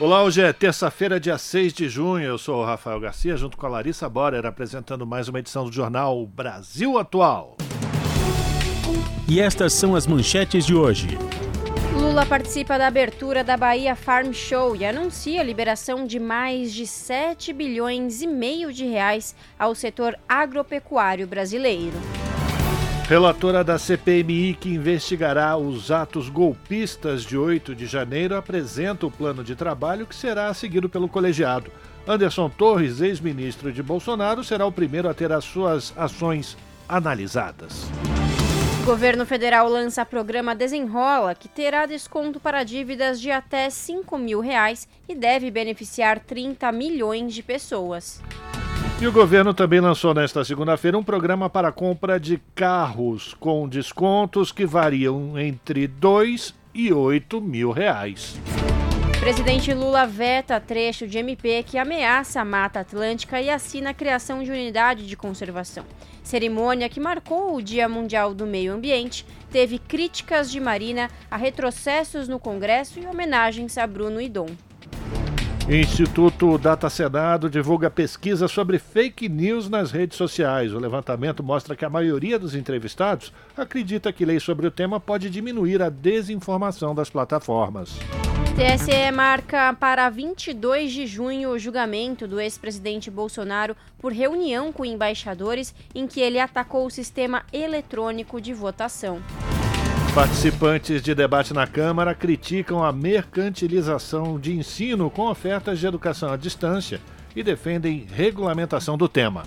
Olá, hoje é terça-feira, dia 6 de junho. Eu sou o Rafael Garcia, junto com a Larissa Borer, apresentando mais uma edição do jornal Brasil Atual. E estas são as manchetes de hoje. Lula participa da abertura da Bahia Farm Show e anuncia a liberação de mais de 7 bilhões e meio de reais ao setor agropecuário brasileiro. Relatora da CPMI que investigará os atos golpistas de 8 de janeiro apresenta o plano de trabalho que será seguido pelo colegiado. Anderson Torres, ex-ministro de Bolsonaro, será o primeiro a ter as suas ações analisadas. O governo federal lança programa Desenrola, que terá desconto para dívidas de até 5 mil reais e deve beneficiar 30 milhões de pessoas. E o governo também lançou nesta segunda-feira um programa para compra de carros com descontos que variam entre 2 e 8 mil reais. Presidente Lula veta trecho de MP que ameaça a Mata Atlântica e assina a criação de unidade de conservação. Cerimônia que marcou o Dia Mundial do Meio Ambiente teve críticas de Marina a retrocessos no Congresso e homenagens a Bruno Dom. Instituto Data Senado divulga pesquisa sobre fake news nas redes sociais. O levantamento mostra que a maioria dos entrevistados acredita que lei sobre o tema pode diminuir a desinformação das plataformas. TSE marca para 22 de junho o julgamento do ex-presidente Bolsonaro por reunião com embaixadores em que ele atacou o sistema eletrônico de votação. Participantes de debate na Câmara criticam a mercantilização de ensino com ofertas de educação à distância e defendem regulamentação do tema.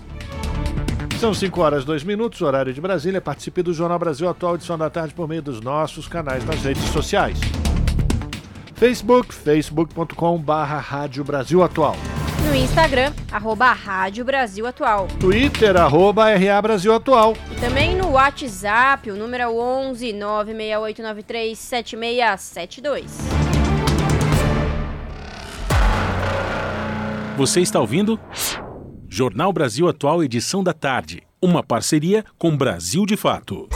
São 5 horas e 2 minutos, horário de Brasília. Participe do Jornal Brasil Atual, edição da tarde, por meio dos nossos canais nas redes sociais. Facebook, facebook.com barra Rádio Brasil Atual. No Instagram, arroba Rádio Brasil Atual. Twitter, arroba RA Brasil Atual. E também no WhatsApp, o número é 11 96893 7672. Você está ouvindo? Jornal Brasil Atual, edição da tarde. Uma parceria com Brasil de Fato.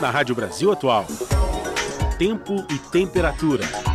Na Rádio Brasil Atual. Tempo e temperatura.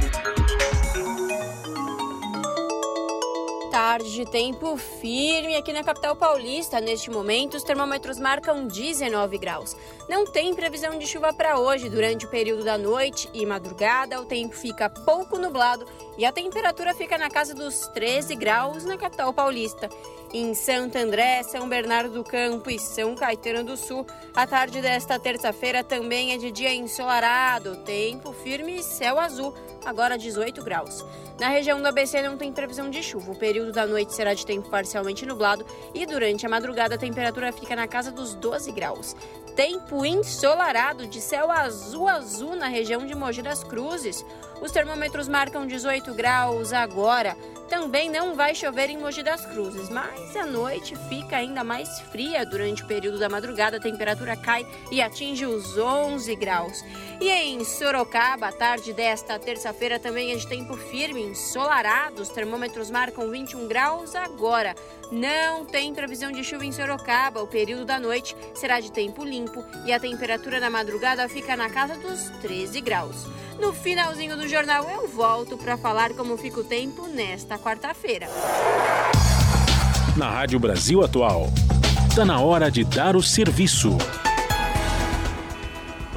Tarde de tempo firme aqui na capital paulista. Neste momento, os termômetros marcam 19 graus. Não tem previsão de chuva para hoje. Durante o período da noite e madrugada, o tempo fica pouco nublado e a temperatura fica na casa dos 13 graus na capital paulista. Em Santo André, São Bernardo do Campo e São Caetano do Sul, a tarde desta terça-feira também é de dia ensolarado, tempo firme e céu azul, agora 18 graus. Na região do ABC não tem previsão de chuva. O período da noite será de tempo parcialmente nublado e durante a madrugada a temperatura fica na casa dos 12 graus. Tempo ensolarado de céu azul azul na região de Mogi das Cruzes. Os termômetros marcam 18 graus agora. Também não vai chover em Mogi das Cruzes, mas a noite fica ainda mais fria durante o período da madrugada. A temperatura cai e atinge os 11 graus. E em Sorocaba, a tarde desta terça-feira também é de tempo firme, ensolarado. Os termômetros marcam 21 graus agora. Não tem previsão de chuva em Sorocaba. O período da noite será de tempo limpo e a temperatura na madrugada fica na casa dos 13 graus. No finalzinho do jornal eu volto para falar como fica o tempo nesta quarta-feira. Na Rádio Brasil Atual, está na hora de dar o serviço.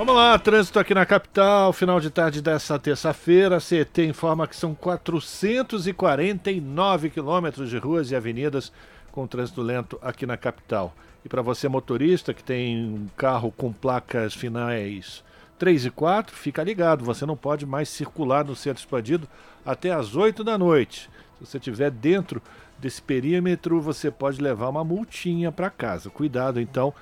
Vamos lá, trânsito aqui na capital, final de tarde dessa terça-feira. A CET informa que são 449 quilômetros de ruas e avenidas com trânsito lento aqui na capital. E para você motorista que tem um carro com placas finais 3 e 4, fica ligado, você não pode mais circular no centro expandido até as 8 da noite. Se você estiver dentro desse perímetro, você pode levar uma multinha para casa. Cuidado então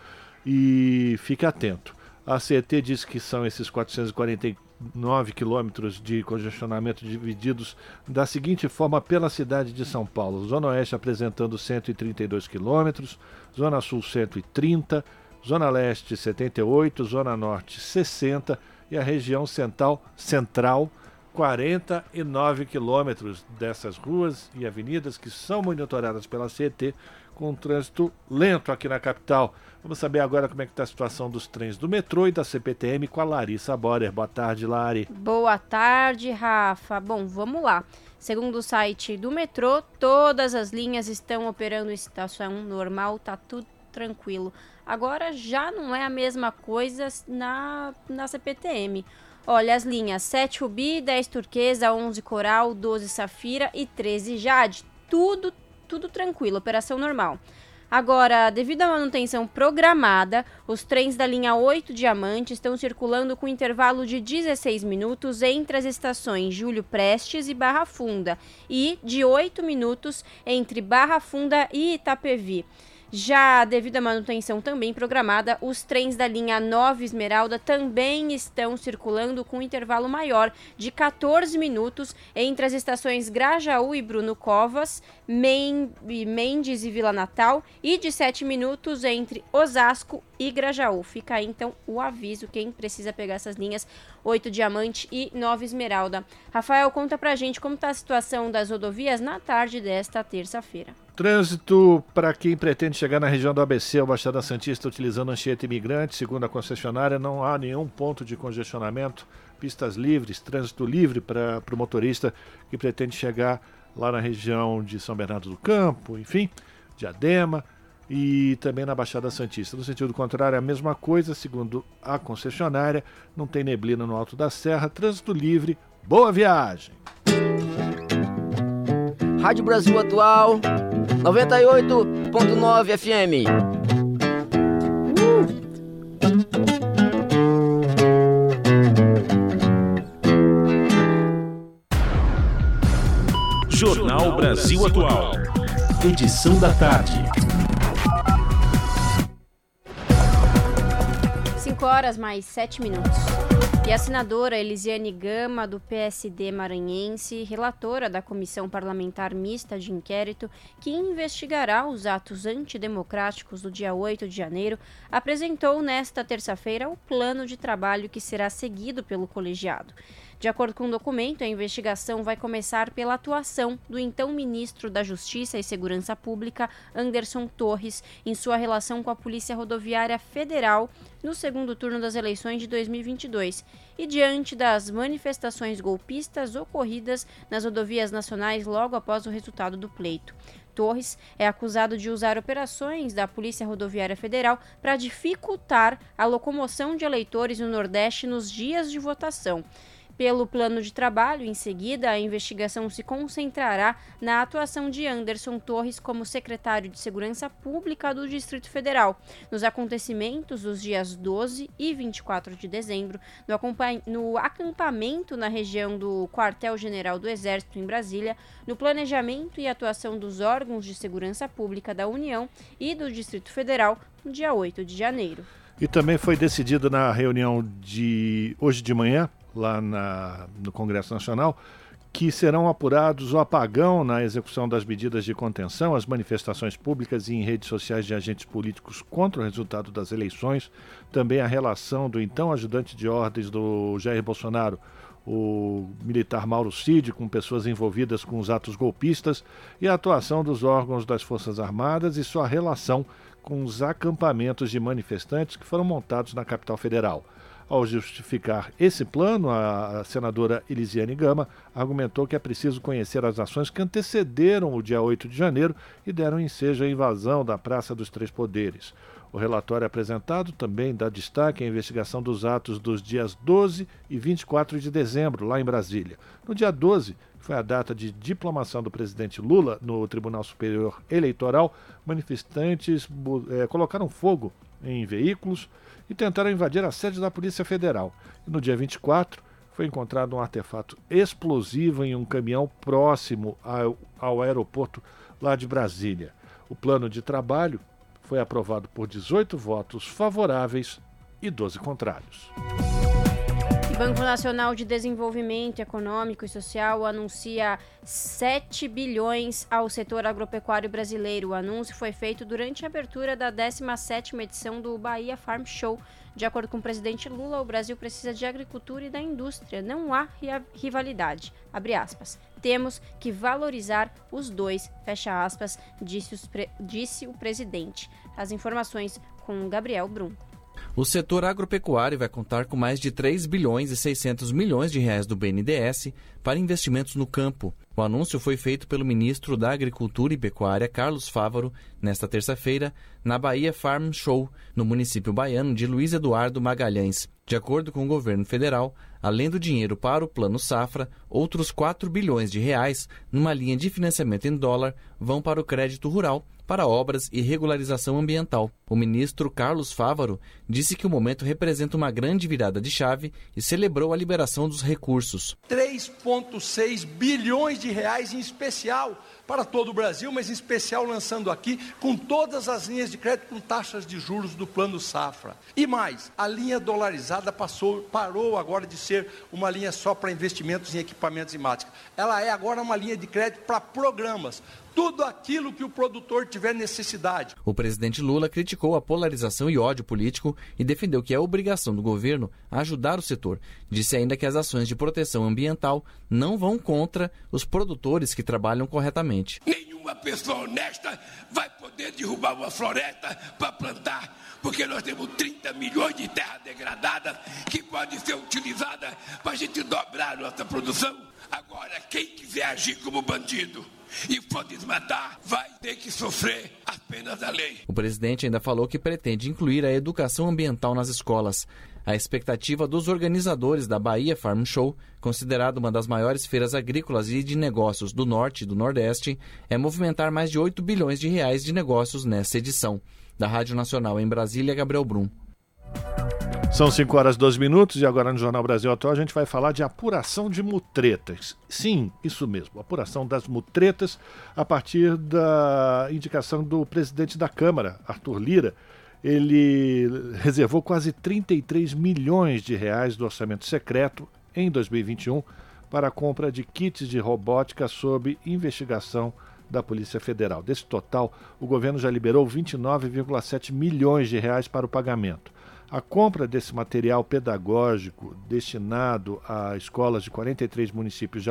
e fique atento. A CET diz que são esses 449 9 quilômetros de congestionamento divididos da seguinte forma pela cidade de São Paulo: Zona Oeste apresentando 132 quilômetros, Zona Sul 130, Zona Leste 78, Zona Norte 60 e a região central, central 49 quilômetros dessas ruas e avenidas que são monitoradas pela CET com trânsito lento aqui na capital. Vamos saber agora como é que está a situação dos trens do metrô e da CPTM com a Larissa Borer. Boa tarde, Lari. Boa tarde, Rafa. Bom, vamos lá. Segundo o site do metrô, todas as linhas estão operando em situação normal, tá tudo tranquilo. Agora já não é a mesma coisa na, na CPTM. Olha, as linhas 7 Rubi, 10 Turquesa, 11 Coral, 12 Safira e 13 Jade. Tudo tudo tranquilo, operação normal. Agora, devido à manutenção programada, os trens da linha 8 Diamante estão circulando com intervalo de 16 minutos entre as estações Júlio Prestes e Barra Funda e de 8 minutos entre Barra Funda e Itapevi. Já devido à manutenção também programada, os trens da linha 9 Esmeralda também estão circulando com um intervalo maior de 14 minutos entre as estações Grajaú e Bruno Covas, Mendes e Vila Natal e de 7 minutos entre Osasco e Grajaú. Fica aí então o aviso quem precisa pegar essas linhas 8 Diamante e 9 Esmeralda. Rafael, conta pra gente como está a situação das rodovias na tarde desta terça-feira. Trânsito para quem pretende chegar na região do ABC ou Baixada Santista utilizando Anchieta Imigrante, segundo a concessionária, não há nenhum ponto de congestionamento, pistas livres, trânsito livre para o motorista que pretende chegar lá na região de São Bernardo do Campo, enfim, Diadema e também na Baixada Santista. No sentido contrário, a mesma coisa, segundo a concessionária, não tem neblina no Alto da Serra, trânsito livre, boa viagem! Rádio Brasil Atual 98.9 FM. Jornal Brasil Atual. Edição da tarde. 5 horas mais 7 minutos. E a senadora Elisiane Gama, do PSD maranhense, relatora da Comissão Parlamentar Mista de Inquérito, que investigará os atos antidemocráticos do dia 8 de janeiro, apresentou nesta terça-feira o plano de trabalho que será seguido pelo colegiado. De acordo com o documento, a investigação vai começar pela atuação do então ministro da Justiça e Segurança Pública, Anderson Torres, em sua relação com a Polícia Rodoviária Federal no segundo turno das eleições de 2022 e diante das manifestações golpistas ocorridas nas rodovias nacionais logo após o resultado do pleito. Torres é acusado de usar operações da Polícia Rodoviária Federal para dificultar a locomoção de eleitores no Nordeste nos dias de votação. Pelo plano de trabalho, em seguida, a investigação se concentrará na atuação de Anderson Torres como secretário de Segurança Pública do Distrito Federal, nos acontecimentos dos dias 12 e 24 de dezembro, no, acampamento na região do Quartel-General do Exército em Brasília, no planejamento e atuação dos órgãos de segurança pública da União e do Distrito Federal no dia 8 de janeiro. E também foi decidido na reunião de hoje de manhã lá na, no Congresso Nacional, que serão apurados o apagão na execução das medidas de contenção, as manifestações públicas e em redes sociais de agentes políticos contra o resultado das eleições, também a relação do então ajudante de ordens do Jair Bolsonaro, o militar Mauro Cid, com pessoas envolvidas com os atos golpistas, e a atuação dos órgãos das Forças Armadas e sua relação com os acampamentos de manifestantes que foram montados na capital federal. Ao justificar esse plano, a senadora Elisiane Gama argumentou que é preciso conhecer as ações que antecederam o dia 8 de janeiro e deram ensejo à invasão da Praça dos Três Poderes. O relatório apresentado também dá destaque à investigação dos atos dos dias 12 e 24 de dezembro, lá em Brasília. No dia 12, foi a data de diplomação do presidente Lula no Tribunal Superior Eleitoral, manifestantes é, colocaram fogo em veículos, e tentaram invadir a sede da Polícia Federal. No dia 24, foi encontrado um artefato explosivo em um caminhão próximo ao, ao aeroporto lá de Brasília. O plano de trabalho foi aprovado por 18 votos favoráveis e 12 contrários Banco Nacional de Desenvolvimento Econômico e Social anuncia 7 bilhões ao setor agropecuário brasileiro. O anúncio foi feito durante a abertura da 17ª edição do Bahia Farm Show. De acordo com o presidente Lula, o Brasil precisa de agricultura e da indústria. Não há rivalidade. Temos que valorizar os dois, fecha aspas, disse, disse o presidente. As informações com Gabriel Brum. O setor agropecuário vai contar com mais de 3 bilhões e 600 milhões de reais do BNDES para investimentos no campo. O anúncio foi feito pelo ministro da Agricultura e Pecuária, Carlos Fávaro, nesta terça-feira, na Bahia Farm Show, no município baiano de Luiz Eduardo Magalhães. De acordo com o governo federal, além do dinheiro para o Plano Safra, outros 4 bilhões de reais, numa linha de financiamento em dólar, vão para o crédito rural para obras e regularização ambiental. O ministro Carlos Fávaro disse que o momento representa uma grande virada de chave e celebrou a liberação dos recursos. 3,6 bilhões de reais em especial para todo o Brasil, mas em especial lançando aqui com todas as linhas de crédito com taxas de juros do Plano Safra. E mais, a linha dolarizada passou, parou agora de ser uma linha só para investimentos em equipamentos e máquinas. Ela é agora uma linha de crédito para programas, tudo aquilo que o produtor tiver necessidade. O presidente Lula criticou a polarização e ódio político e defendeu que é obrigação do governo ajudar o setor. Disse ainda que as ações de proteção ambiental não vão contra os produtores que trabalham corretamente. Nenhuma pessoa honesta vai poder derrubar uma floresta para plantar, porque nós temos 30 milhões de terra degradada que pode ser utilizada para a gente dobrar a nossa produção. Agora, quem quiser agir como bandido, e for desmatar, vai ter que sofrer as penas da lei. O presidente ainda falou que pretende incluir a educação ambiental nas escolas. A expectativa dos organizadores da Bahia Farm Show, considerada uma das maiores feiras agrícolas e de negócios do Norte e do Nordeste, é movimentar mais de 8 bilhões de reais de negócios nessa edição. Da Rádio Nacional em Brasília, Gabriel Brum. São 5 horas e 12 minutos e agora no Jornal Brasil Atual a gente vai falar de apuração de mutretas. Sim, isso mesmo, apuração das mutretas a partir da indicação do presidente da Câmara, Arthur Lira. Ele reservou quase 33 milhões de reais do orçamento secreto em 2021 para a compra de kits de robótica sob investigação da Polícia Federal. Desse total, o governo já liberou 29,7 milhões de reais para o pagamento. A compra desse material pedagógico destinado a escolas de 43 municípios de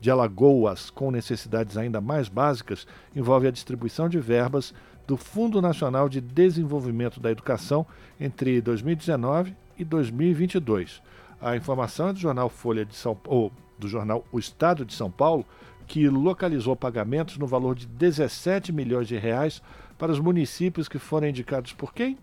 de Alagoas com necessidades ainda mais básicas, envolve a distribuição de verbas do Fundo Nacional de Desenvolvimento da Educação entre 2019 e 2022. A informação é do jornal Folha de São ou do jornal O Estado de São Paulo, que localizou pagamentos no valor de 17 milhões de reais para os municípios que foram indicados por quem?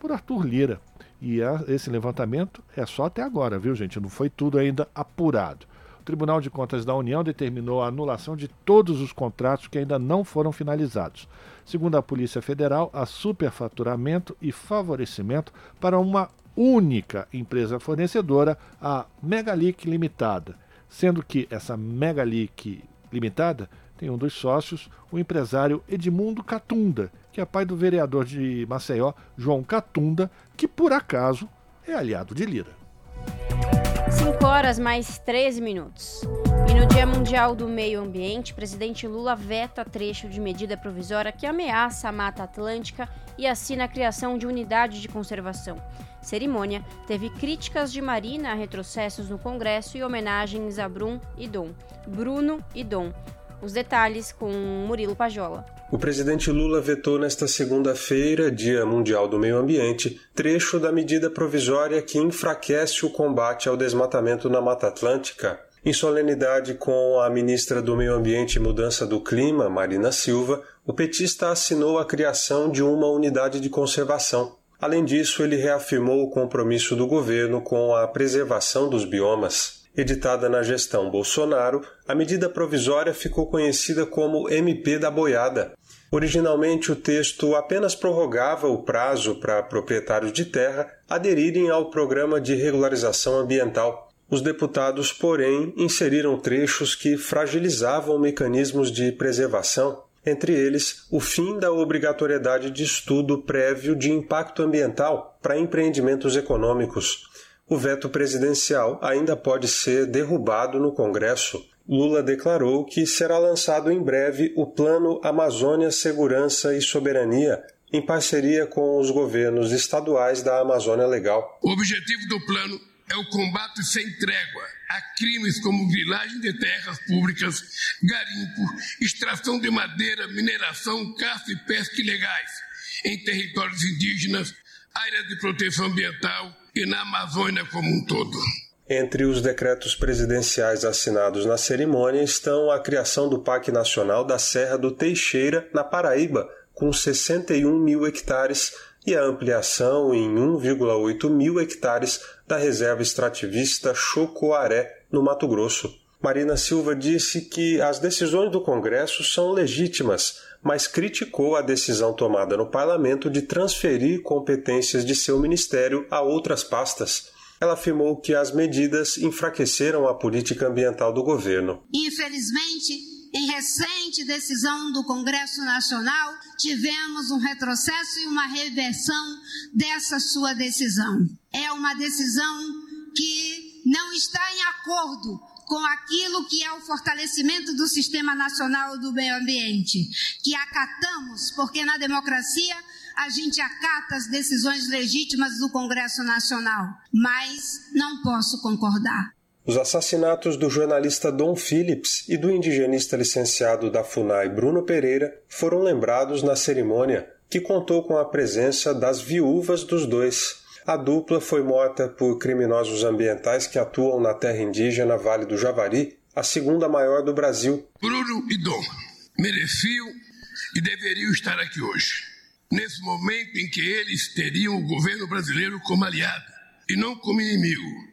por Arthur Lira. E esse levantamento é só até agora, viu, gente? Não foi tudo ainda apurado. O Tribunal de Contas da União determinou a anulação de todos os contratos que ainda não foram finalizados. Segundo a Polícia Federal, há superfaturamento e favorecimento para uma única empresa fornecedora, a Megalic Limitada, sendo que essa Megalic Limitada tem um dos sócios, o empresário Edmundo Catunda, que é pai do vereador de Maceió, João Catunda, que por acaso é aliado de Lira. 5 horas mais 13 minutos. E no Dia Mundial do Meio Ambiente, presidente Lula veta trecho de medida provisória que ameaça a Mata Atlântica e assina a criação de unidade de conservação. Cerimônia teve críticas de Marina a retrocessos no Congresso e homenagens a Brum e Dom. Bruno e Dom. Os detalhes com Murilo Pajola. O presidente Lula vetou nesta segunda-feira, Dia Mundial do Meio Ambiente, trecho da medida provisória que enfraquece o combate ao desmatamento na Mata Atlântica. Em solenidade com a ministra do Meio Ambiente e Mudança do Clima, Marina Silva, o petista assinou a criação de uma unidade de conservação. Além disso, ele reafirmou o compromisso do governo com a preservação dos biomas. Editada na gestão Bolsonaro, a medida provisória ficou conhecida como MP da Boiada. Originalmente, o texto apenas prorrogava o prazo para proprietários de terra aderirem ao programa de regularização ambiental. Os deputados, porém, inseriram trechos que fragilizavam mecanismos de preservação, entre eles o fim da obrigatoriedade de estudo prévio de impacto ambiental para empreendimentos econômicos o veto presidencial ainda pode ser derrubado no Congresso. Lula declarou que será lançado em breve o Plano Amazônia Segurança e Soberania, em parceria com os governos estaduais da Amazônia Legal. O objetivo do plano é o combate sem trégua a crimes como vilagem de terras públicas, garimpo, extração de madeira, mineração, caça e pesca ilegais em territórios indígenas, áreas de proteção ambiental e na Amazônia como um todo. Entre os decretos presidenciais assinados na cerimônia estão a criação do Parque Nacional da Serra do Teixeira, na Paraíba, com 61 mil hectares, e a ampliação em 1,8 mil hectares da reserva extrativista Chocoaré, no Mato Grosso. Marina Silva disse que as decisões do Congresso são legítimas, mas criticou a decisão tomada no parlamento de transferir competências de seu ministério a outras pastas. Ela afirmou que as medidas enfraqueceram a política ambiental do governo. Infelizmente, em recente decisão do Congresso Nacional, tivemos um retrocesso e uma reversão dessa sua decisão. É uma decisão que não está em acordo com aquilo que é o fortalecimento do Sistema Nacional do Meio Ambiente, que acatamos, porque na democracia a gente acata as decisões legítimas do Congresso Nacional, mas não posso concordar. Os assassinatos do jornalista Dom Phillips e do indigenista licenciado da FUNAI Bruno Pereira foram lembrados na cerimônia, que contou com a presença das viúvas dos dois. A dupla foi morta por criminosos ambientais que atuam na terra indígena Vale do Javari, a segunda maior do Brasil. Bruno e Dom mereciam e deveriam estar aqui hoje, nesse momento em que eles teriam o governo brasileiro como aliado e não como inimigo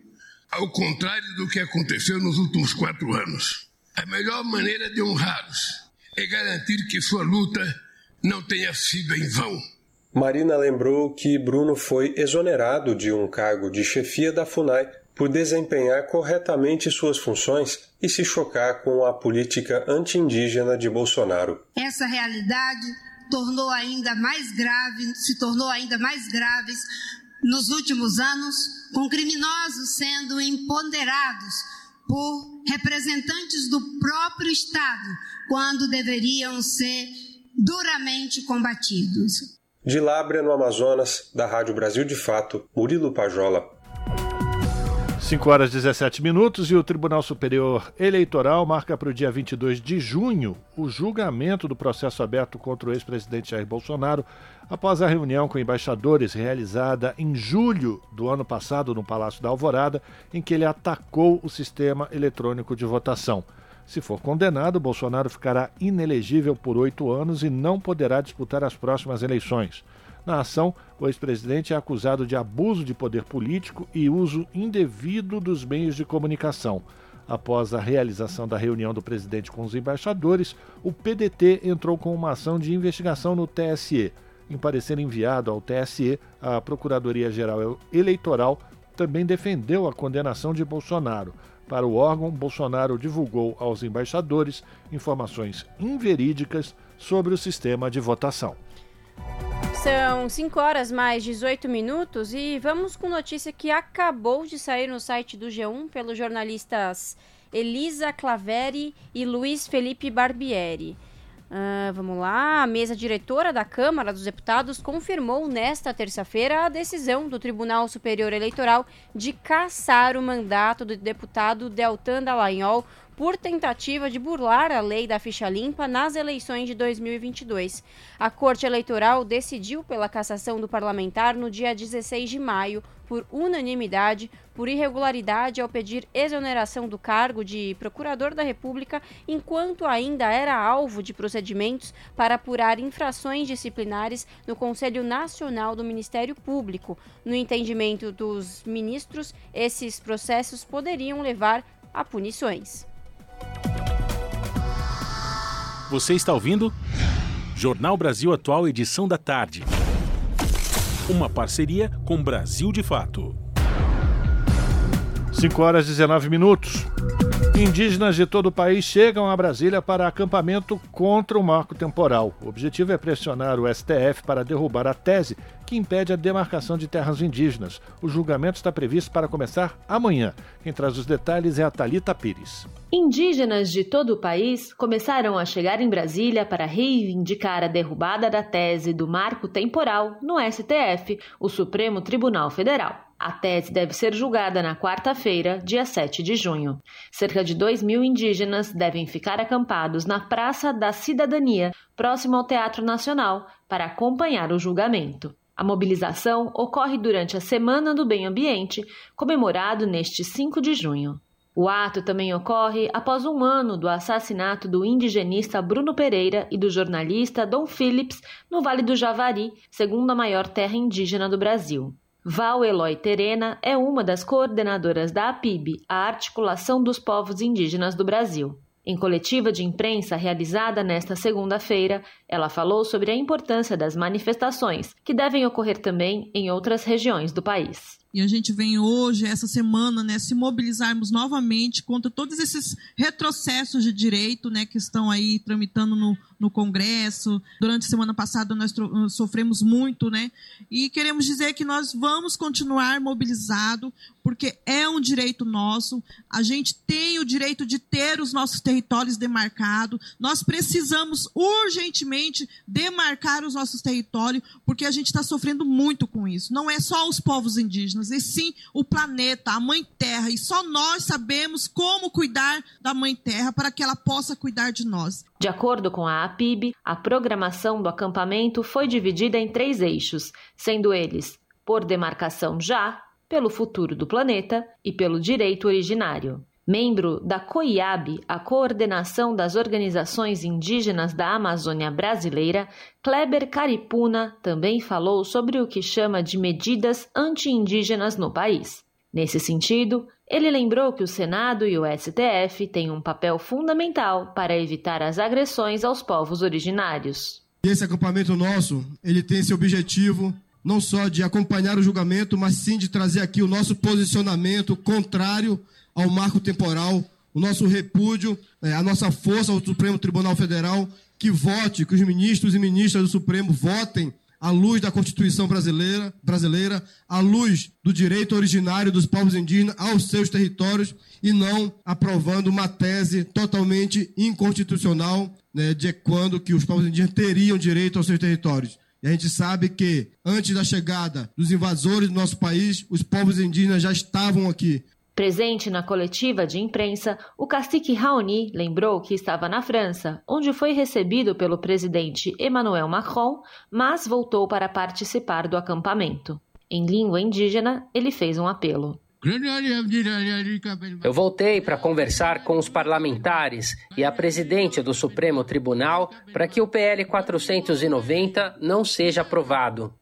ao contrário do que aconteceu nos últimos quatro anos. A melhor maneira de honrá-los é garantir que sua luta não tenha sido em vão. Marina lembrou que Bruno foi exonerado de um cargo de chefia da FUNAI por desempenhar corretamente suas funções e se chocar com a política anti-indígena de Bolsonaro. Essa realidade tornou ainda mais grave, se tornou ainda mais graves nos últimos anos, com criminosos sendo empoderados por representantes do próprio Estado, quando deveriam ser duramente combatidos. De Lábrea, no Amazonas, da Rádio Brasil de Fato, Murilo Pajola. 5 horas e 17 minutos e o Tribunal Superior Eleitoral marca para o dia 22 de junho o julgamento do processo aberto contra o ex-presidente Jair Bolsonaro após a reunião com embaixadores realizada em julho do ano passado no Palácio da Alvorada, em que ele atacou o sistema eletrônico de votação. Se for condenado, Bolsonaro ficará inelegível por oito anos e não poderá disputar as próximas eleições. Na ação, o ex-presidente é acusado de abuso de poder político e uso indevido dos meios de comunicação. Após a realização da reunião do presidente com os embaixadores, o PDT entrou com uma ação de investigação no TSE. Em parecer enviado ao TSE, a Procuradoria-Geral Eleitoral também defendeu a condenação de Bolsonaro. Para o órgão, Bolsonaro divulgou aos embaixadores informações inverídicas sobre o sistema de votação. São 5 horas mais 18 minutos e vamos com notícia que acabou de sair no site do G1 pelos jornalistas Elisa Claveri e Luiz Felipe Barbieri. Uh, vamos lá, a mesa diretora da Câmara dos Deputados confirmou nesta terça-feira a decisão do Tribunal Superior Eleitoral de cassar o mandato do deputado Deltan Dallagnol por tentativa de burlar a lei da ficha limpa nas eleições de 2022. A Corte Eleitoral decidiu pela cassação do parlamentar no dia 16 de maio, por unanimidade, por irregularidade ao pedir exoneração do cargo de Procurador da República, enquanto ainda era alvo de procedimentos para apurar infrações disciplinares no Conselho Nacional do Ministério Público. No entendimento dos ministros, esses processos poderiam levar a punições. Você está ouvindo? Jornal Brasil Atual, edição da tarde. Uma parceria com Brasil de Fato. 5 horas e 19 minutos. Indígenas de todo o país chegam a Brasília para acampamento contra o marco temporal. O objetivo é pressionar o STF para derrubar a tese que impede a demarcação de terras indígenas. O julgamento está previsto para começar amanhã. Quem traz os detalhes é a Talita Pires. Indígenas de todo o país começaram a chegar em Brasília para reivindicar a derrubada da tese do marco temporal no STF, o Supremo Tribunal Federal. A tese deve ser julgada na quarta-feira, dia 7 de junho. Cerca de 2 mil indígenas devem ficar acampados na Praça da Cidadania, próximo ao Teatro Nacional, para acompanhar o julgamento. A mobilização ocorre durante a Semana do Bem Ambiente, comemorado neste 5 de junho. O ato também ocorre após um ano do assassinato do indigenista Bruno Pereira e do jornalista Dom Phillips no Vale do Javari, segunda maior terra indígena do Brasil. Val Eloy Terena é uma das coordenadoras da APIB, a Articulação dos Povos Indígenas do Brasil. Em coletiva de imprensa realizada nesta segunda-feira, ela falou sobre a importância das manifestações, que devem ocorrer também em outras regiões do país. E a gente vem hoje, essa semana, né, se mobilizarmos novamente contra todos esses retrocessos de direito né, que estão aí tramitando no, no Congresso. Durante a semana passada nós sofremos muito, né? E queremos dizer que nós vamos continuar mobilizados, porque é um direito nosso. A gente tem o direito de ter os nossos territórios demarcados. Nós precisamos urgentemente demarcar os nossos territórios, porque a gente está sofrendo muito com isso. Não é só os povos indígenas, e sim o planeta, a Mãe Terra. E só nós sabemos como cuidar da Mãe Terra para que ela possa cuidar de nós. De acordo com a APIB, a programação do acampamento foi dividida em três eixos, sendo eles por demarcação já, pelo futuro do planeta e pelo direito originário. Membro da COIAB, a Coordenação das Organizações Indígenas da Amazônia Brasileira, Kleber Caripuna também falou sobre o que chama de medidas anti-indígenas no país. Nesse sentido, ele lembrou que o Senado e o STF têm um papel fundamental para evitar as agressões aos povos originários. Esse acampamento nosso, ele tem esse objetivo não só de acompanhar o julgamento, mas sim de trazer aqui o nosso posicionamento contrário ao marco temporal, o nosso repúdio, é, a nossa força ao Supremo Tribunal Federal, que vote, que os ministros e ministras do Supremo votem à luz da Constituição brasileira, brasileira, à luz do direito originário dos povos indígenas aos seus territórios e não aprovando uma tese totalmente inconstitucional né, de quando que os povos indígenas teriam direito aos seus territórios. E a gente sabe que antes da chegada dos invasores do nosso país, os povos indígenas já estavam aqui. Presente na coletiva de imprensa, o cacique Raoni lembrou que estava na França, onde foi recebido pelo presidente Emmanuel Macron, mas voltou para participar do acampamento. Em língua indígena, ele fez um apelo. Eu voltei para conversar com os parlamentares e a presidente do Supremo Tribunal para que o PL 490 não seja aprovado.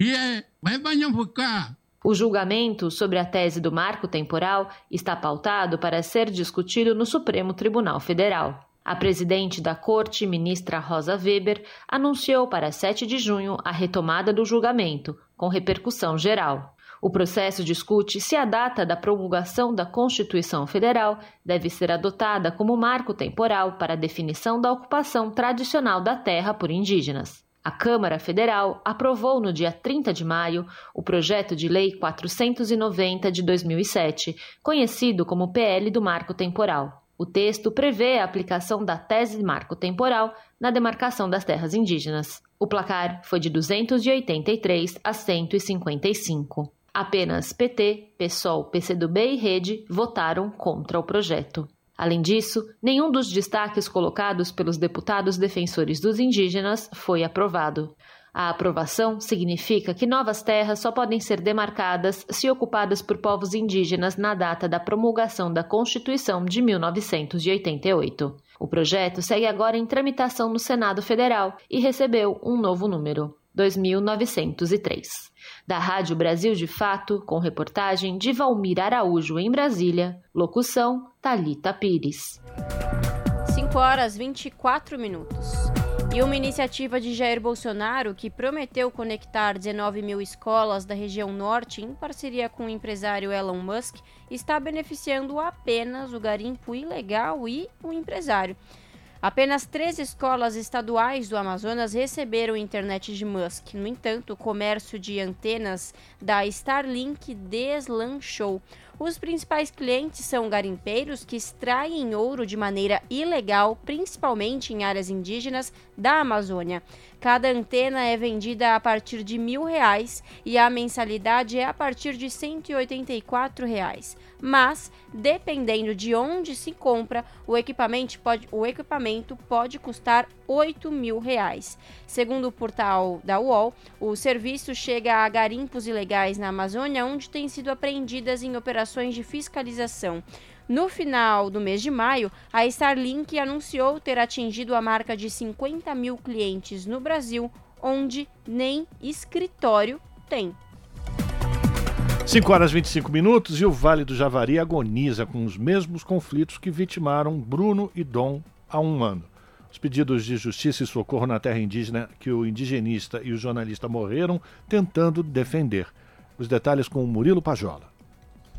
O julgamento sobre a tese do marco temporal está pautado para ser discutido no Supremo Tribunal Federal. A presidente da Corte, ministra Rosa Weber, anunciou para 7 de junho a retomada do julgamento, com repercussão geral. O processo discute se a data da promulgação da Constituição Federal deve ser adotada como marco temporal para a definição da ocupação tradicional da terra por indígenas. A Câmara Federal aprovou no dia 30 de maio o projeto de Lei 490 de 2007, conhecido como PL do Marco Temporal. O texto prevê a aplicação da tese marco temporal na demarcação das terras indígenas. O placar foi de 283 a 155. Apenas PT, PSOL, PCdoB e Rede votaram contra o projeto. Além disso, nenhum dos destaques colocados pelos deputados defensores dos indígenas foi aprovado. A aprovação significa que novas terras só podem ser demarcadas se ocupadas por povos indígenas na data da promulgação da Constituição de 1988. O projeto segue agora em tramitação no Senado Federal e recebeu um novo número, 2903. Da Rádio Brasil de Fato, com reportagem de Valmir Araújo em Brasília, locução Talita Pires. 5 horas 24 minutos. E uma iniciativa de Jair Bolsonaro, que prometeu conectar 19 mil escolas da região norte em parceria com o empresário Elon Musk, está beneficiando apenas o garimpo ilegal e o empresário. Apenas três escolas estaduais do Amazonas receberam internet de Musk. No entanto, o comércio de antenas da Starlink deslanchou. Os principais clientes são garimpeiros que extraem ouro de maneira ilegal, principalmente em áreas indígenas da Amazônia. Cada antena é vendida a partir de mil reais e a mensalidade é a partir de 184 reais. Mas, dependendo de onde se compra, o equipamento pode, o equipamento pode custar 8 mil reais. Segundo o portal da UOL, o serviço chega a garimpos ilegais na Amazônia, onde têm sido apreendidas em operações de fiscalização. No final do mês de maio, a Starlink anunciou ter atingido a marca de 50 mil clientes no Brasil, onde nem escritório tem. 5 horas e 25 minutos e o Vale do Javari agoniza com os mesmos conflitos que vitimaram Bruno e Dom há um ano. Os pedidos de justiça e socorro na terra indígena que o indigenista e o jornalista morreram tentando defender. Os detalhes com o Murilo Pajola.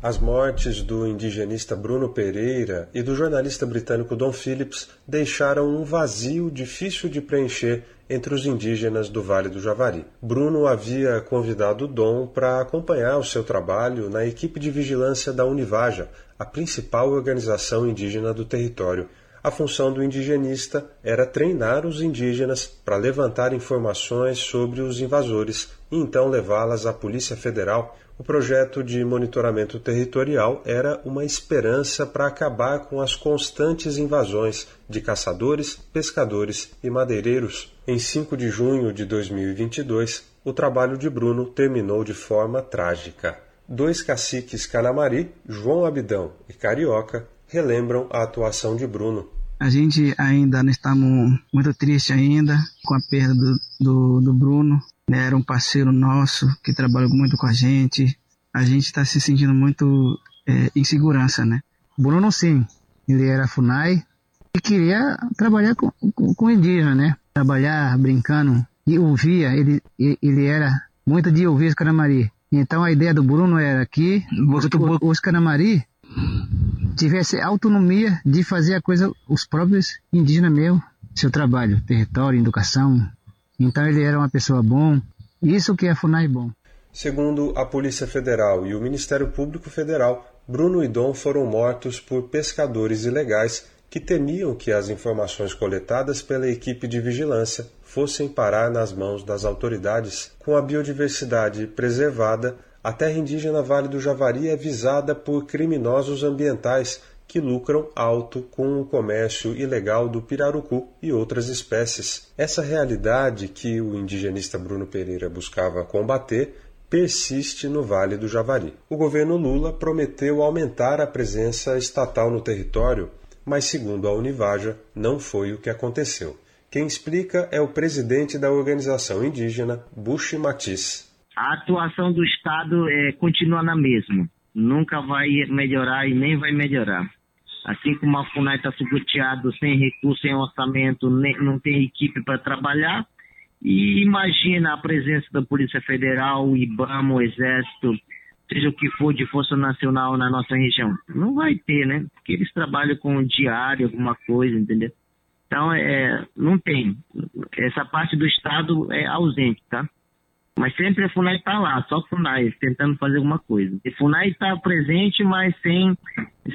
As mortes do indigenista Bruno Pereira e do jornalista britânico Don Phillips deixaram um vazio difícil de preencher entre os indígenas do Vale do Javari. Bruno havia convidado Dom para acompanhar o seu trabalho na equipe de vigilância da Univaja, a principal organização indígena do território. A função do indigenista era treinar os indígenas para levantar informações sobre os invasores e então levá-las à Polícia Federal o projeto de monitoramento territorial era uma esperança para acabar com as constantes invasões de caçadores, pescadores e madeireiros. Em 5 de junho de 2022, o trabalho de Bruno terminou de forma trágica. Dois caciques Canamari, João Abidão e Carioca, relembram a atuação de Bruno. A gente ainda não estamos muito triste ainda com a perda do, do, do Bruno né, era um parceiro nosso que trabalhou muito com a gente. A gente está se sentindo muito é, em segurança, né? Bruno, sim, ele era FUNAI e queria trabalhar com, com, com indígena, né? Trabalhar brincando e ouvia, ele, ele era muito de ouvir os Canamari. Então a ideia do Bruno era que os, os Canamari tivesse autonomia de fazer a coisa, os próprios indígenas mesmo, seu trabalho, território, educação, então ele era uma pessoa bom. Isso que é FUNAI bom. Segundo a Polícia Federal e o Ministério Público Federal, Bruno e Dom foram mortos por pescadores ilegais que temiam que as informações coletadas pela equipe de vigilância fossem parar nas mãos das autoridades. Com a biodiversidade preservada, a terra indígena Vale do Javari é visada por criminosos ambientais que lucram alto com o comércio ilegal do pirarucu e outras espécies. Essa realidade que o indigenista Bruno Pereira buscava combater persiste no Vale do Javari. O governo Lula prometeu aumentar a presença estatal no território, mas, segundo a Univaja, não foi o que aconteceu. Quem explica é o presidente da organização indígena, Bushi Matiz. A atuação do Estado é, continua na mesma. Nunca vai melhorar e nem vai melhorar. Assim como a FUNAI está subuteado, sem recurso, sem orçamento, não tem equipe para trabalhar. E imagina a presença da Polícia Federal, IBAMA, o Exército, seja o que for de Força Nacional na nossa região. Não vai ter, né? Porque eles trabalham com diário, alguma coisa, entendeu? Então, é, não tem. Essa parte do Estado é ausente, tá? Mas sempre a FUNAI está lá, só a FUNAI, tentando fazer alguma coisa. A FUNAI está presente, mas sem,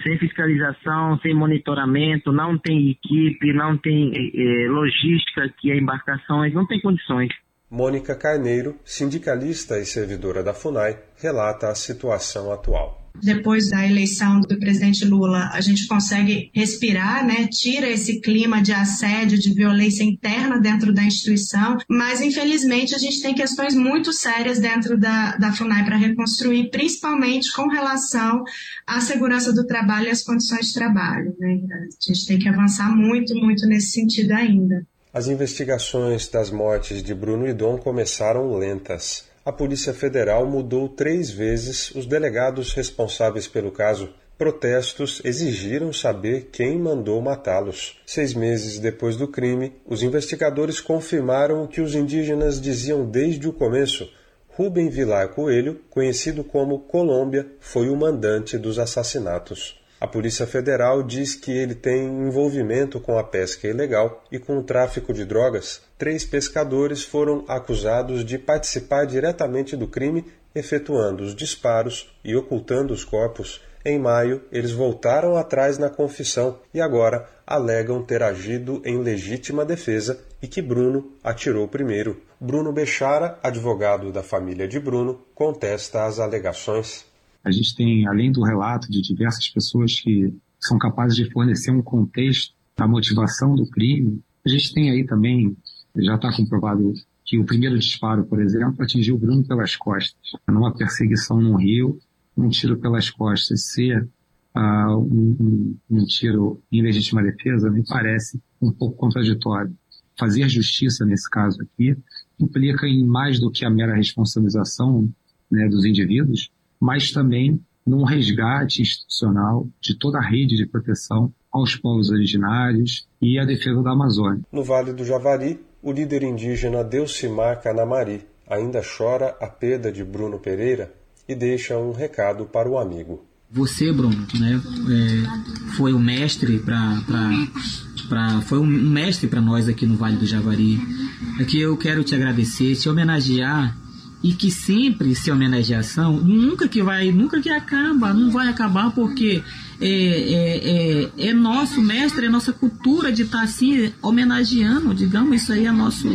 sem fiscalização, sem monitoramento, não tem equipe, não tem eh, logística, que é embarcações, não tem condições. Mônica Carneiro, sindicalista e servidora da FUNAI, relata a situação atual depois da eleição do presidente Lula, a gente consegue respirar, né? Tira esse clima de assédio, de violência interna dentro da instituição, mas infelizmente a gente tem questões muito sérias dentro da, da FUNAI para reconstruir, principalmente com relação à segurança do trabalho e às condições de trabalho. Né? A gente tem que avançar muito, muito nesse sentido ainda. As investigações das mortes de Bruno e Dom começaram lentas a Polícia Federal mudou três vezes os delegados responsáveis pelo caso, protestos exigiram saber quem mandou matá-los. Seis meses depois do crime, os investigadores confirmaram o que os indígenas diziam desde o começo. Rubem Vilar Coelho, conhecido como Colômbia, foi o mandante dos assassinatos. A Polícia Federal diz que ele tem envolvimento com a pesca ilegal e com o tráfico de drogas. Três pescadores foram acusados de participar diretamente do crime, efetuando os disparos e ocultando os corpos. Em maio, eles voltaram atrás na confissão e agora alegam ter agido em legítima defesa e que Bruno atirou primeiro. Bruno Bechara, advogado da família de Bruno, contesta as alegações. A gente tem, além do relato de diversas pessoas que são capazes de fornecer um contexto da motivação do crime, a gente tem aí também, já está comprovado que o primeiro disparo, por exemplo, atingiu o Bruno pelas costas. Numa perseguição no rio, um tiro pelas costas ser uh, um, um, tiro em legítima defesa me parece um pouco contraditório. Fazer justiça nesse caso aqui implica em mais do que a mera responsabilização né, dos indivíduos, mas também num resgate institucional de toda a rede de proteção aos povos originários e à defesa da Amazônia. No Vale do Javari, o líder indígena Delcimar Canamari ainda chora a perda de Bruno Pereira e deixa um recado para o amigo. Você, Bruno, né, é, foi o mestre para foi um mestre para nós aqui no Vale do Javari. Aqui eu quero te agradecer, te homenagear e que sempre se homenageação nunca que vai nunca que acaba não vai acabar porque é, é, é, é nosso mestre é nossa cultura de estar tá assim homenageando digamos isso aí é nosso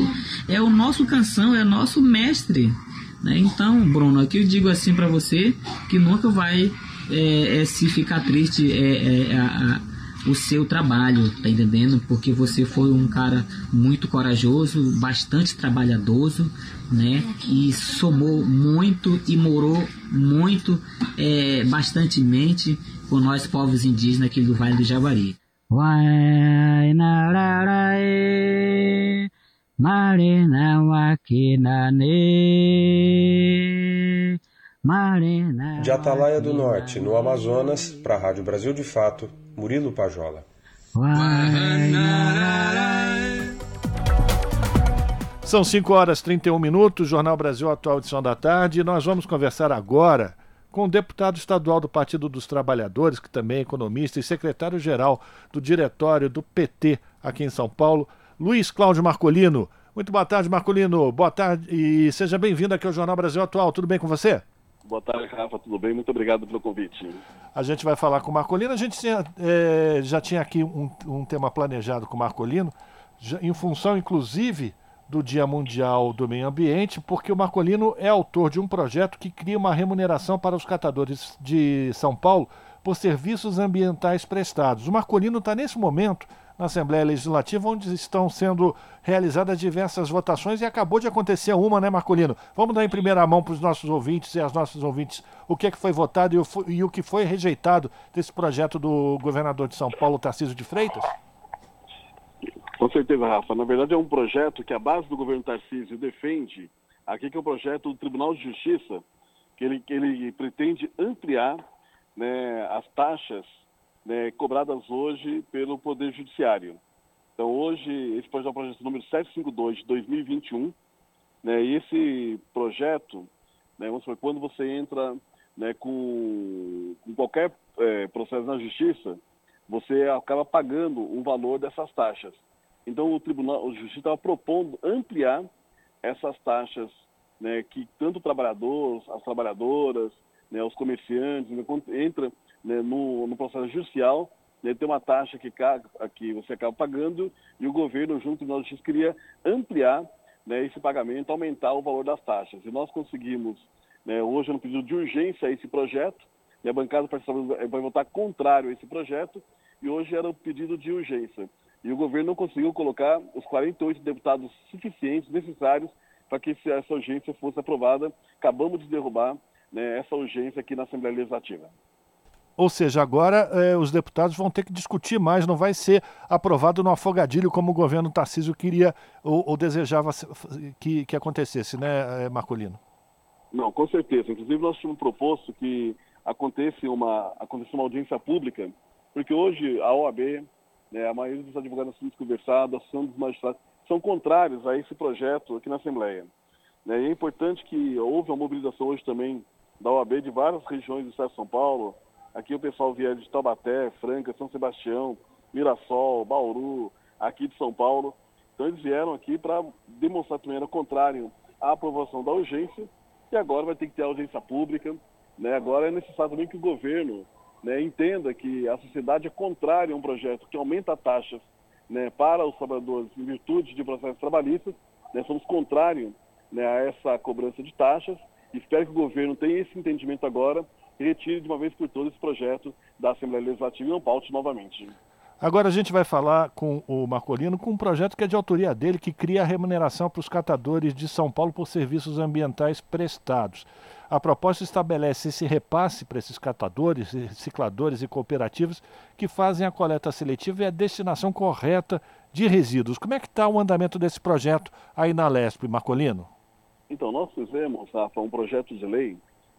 é o nosso canção é nosso mestre né? então Bruno aqui eu digo assim para você que nunca vai é, é, se ficar triste é, é a, o seu trabalho, tá entendendo? Porque você foi um cara muito corajoso, bastante trabalhadoso, né? E somou muito e morou muito, é, bastantemente com nós povos indígenas aqui do Vale do Javari. Marina de Atalaia do Norte, no Amazonas, para a Rádio Brasil de Fato, Murilo Pajola. São 5 horas e 31 minutos, Jornal Brasil Atual, edição da tarde, e nós vamos conversar agora com o deputado estadual do Partido dos Trabalhadores, que também é economista e secretário-geral do diretório do PT aqui em São Paulo, Luiz Cláudio Marcolino. Muito boa tarde, Marcolino. Boa tarde e seja bem-vindo aqui ao Jornal Brasil Atual. Tudo bem com você? Boa tarde, Rafa. Tudo bem? Muito obrigado pelo convite. A gente vai falar com o Marcolino. A gente tinha, é, já tinha aqui um, um, tema planejado com o Marcolino, já, em função, inclusive, do Dia Mundial do Meio Ambiente, porque o Marcolino é autor de um projeto que cria uma remuneração para os catadores de São Paulo por serviços ambientais prestados. O Marcolino está, nesse momento, na Assembleia Legislativa, onde estão sendo realizadas diversas votações e acabou de acontecer uma, né, Marcolino? Vamos dar em primeira mão para os nossos ouvintes e as nossas ouvintes o que, é que foi votado e o, e o que foi rejeitado desse projeto do governador de São Paulo, Tarcísio de Freitas? Com certeza, Rafa. Na verdade, é um projeto que a base do governo Tarcísio defende, aqui que é o projeto do Tribunal de Justiça, que ele, que ele pretende ampliar né, as taxas né, cobradas hoje pelo Poder Judiciário. Então, hoje, esse projeto é o projeto número 752 de 2021. Né, e esse projeto, né, vamos supor, quando você entra né, com, com, qualquer é, processo na justiça, você acaba pagando um valor dessas taxas. Então, o Tribunal o Justiça estava propondo ampliar essas taxas né, que tanto o trabalhador, as trabalhadoras, né, os comerciantes, né, quando entra né, no, no, processo judicial, né, tem uma taxa que, que você acaba pagando e o governo, junto com o Tribunal de Justiça, queria ampliar né, esse pagamento, aumentar o valor das taxas. E nós conseguimos, né, hoje, no pedido de urgência esse projeto, a bancada vai votar contrário a esse projeto, e hoje era o pedido de urgência. E o governo não conseguiu colocar os 48 deputados suficientes, necessários, para que essa urgência fosse aprovada. Acabamos de derrubar né, essa urgência aqui na Assembleia Legislativa. Ou seja, agora eh, os deputados vão ter que discutir mais, não vai ser aprovado no afogadilho como o governo Tarcísio queria ou, ou desejava que, que, acontecesse, né, eh, Marcolino? Não, com certeza. Inclusive, nós tínhamos proposto que aconteça uma, aconteça uma audiência pública, porque hoje a OAB, né, a maioria dos advogados assuntos conversados, a Associação dos Magistrados, são contrários a esse projeto aqui na Assembleia. Né, e é importante que houve uma mobilização hoje também da OAB de várias regiões do Estado de São Paulo. Aqui o pessoal vier de Taubaté, Franca, São Sebastião, Mirassol, Bauru, aqui de São Paulo. Então eles vieram aqui para demonstrar também o contrário à aprovação da urgência e agora vai ter que ter audiência pública. Né? Agora é necessário também que o governo né, entenda que a sociedade é contrária a um projeto que aumenta taxas né, para os trabalhadores em virtude de processos trabalhistas. Né? Somos contrários né, a essa cobrança de taxas. Espero que o governo tenha esse entendimento agora e retire de uma vez por todas esse projeto da Assembleia Legislativa e não paute novamente. Agora a gente vai falar com o Marcolino com um projeto que é de autoria dele, que cria a remuneração para os catadores de São Paulo por serviços ambientais prestados. A proposta estabelece esse repasse para esses catadores, recicladores e cooperativas que fazem a coleta seletiva e a destinação correta de resíduos. Como é que está o andamento desse projeto aí na Lesp, Marcolino? Então, nós fizemos, Rafa, um projeto de lei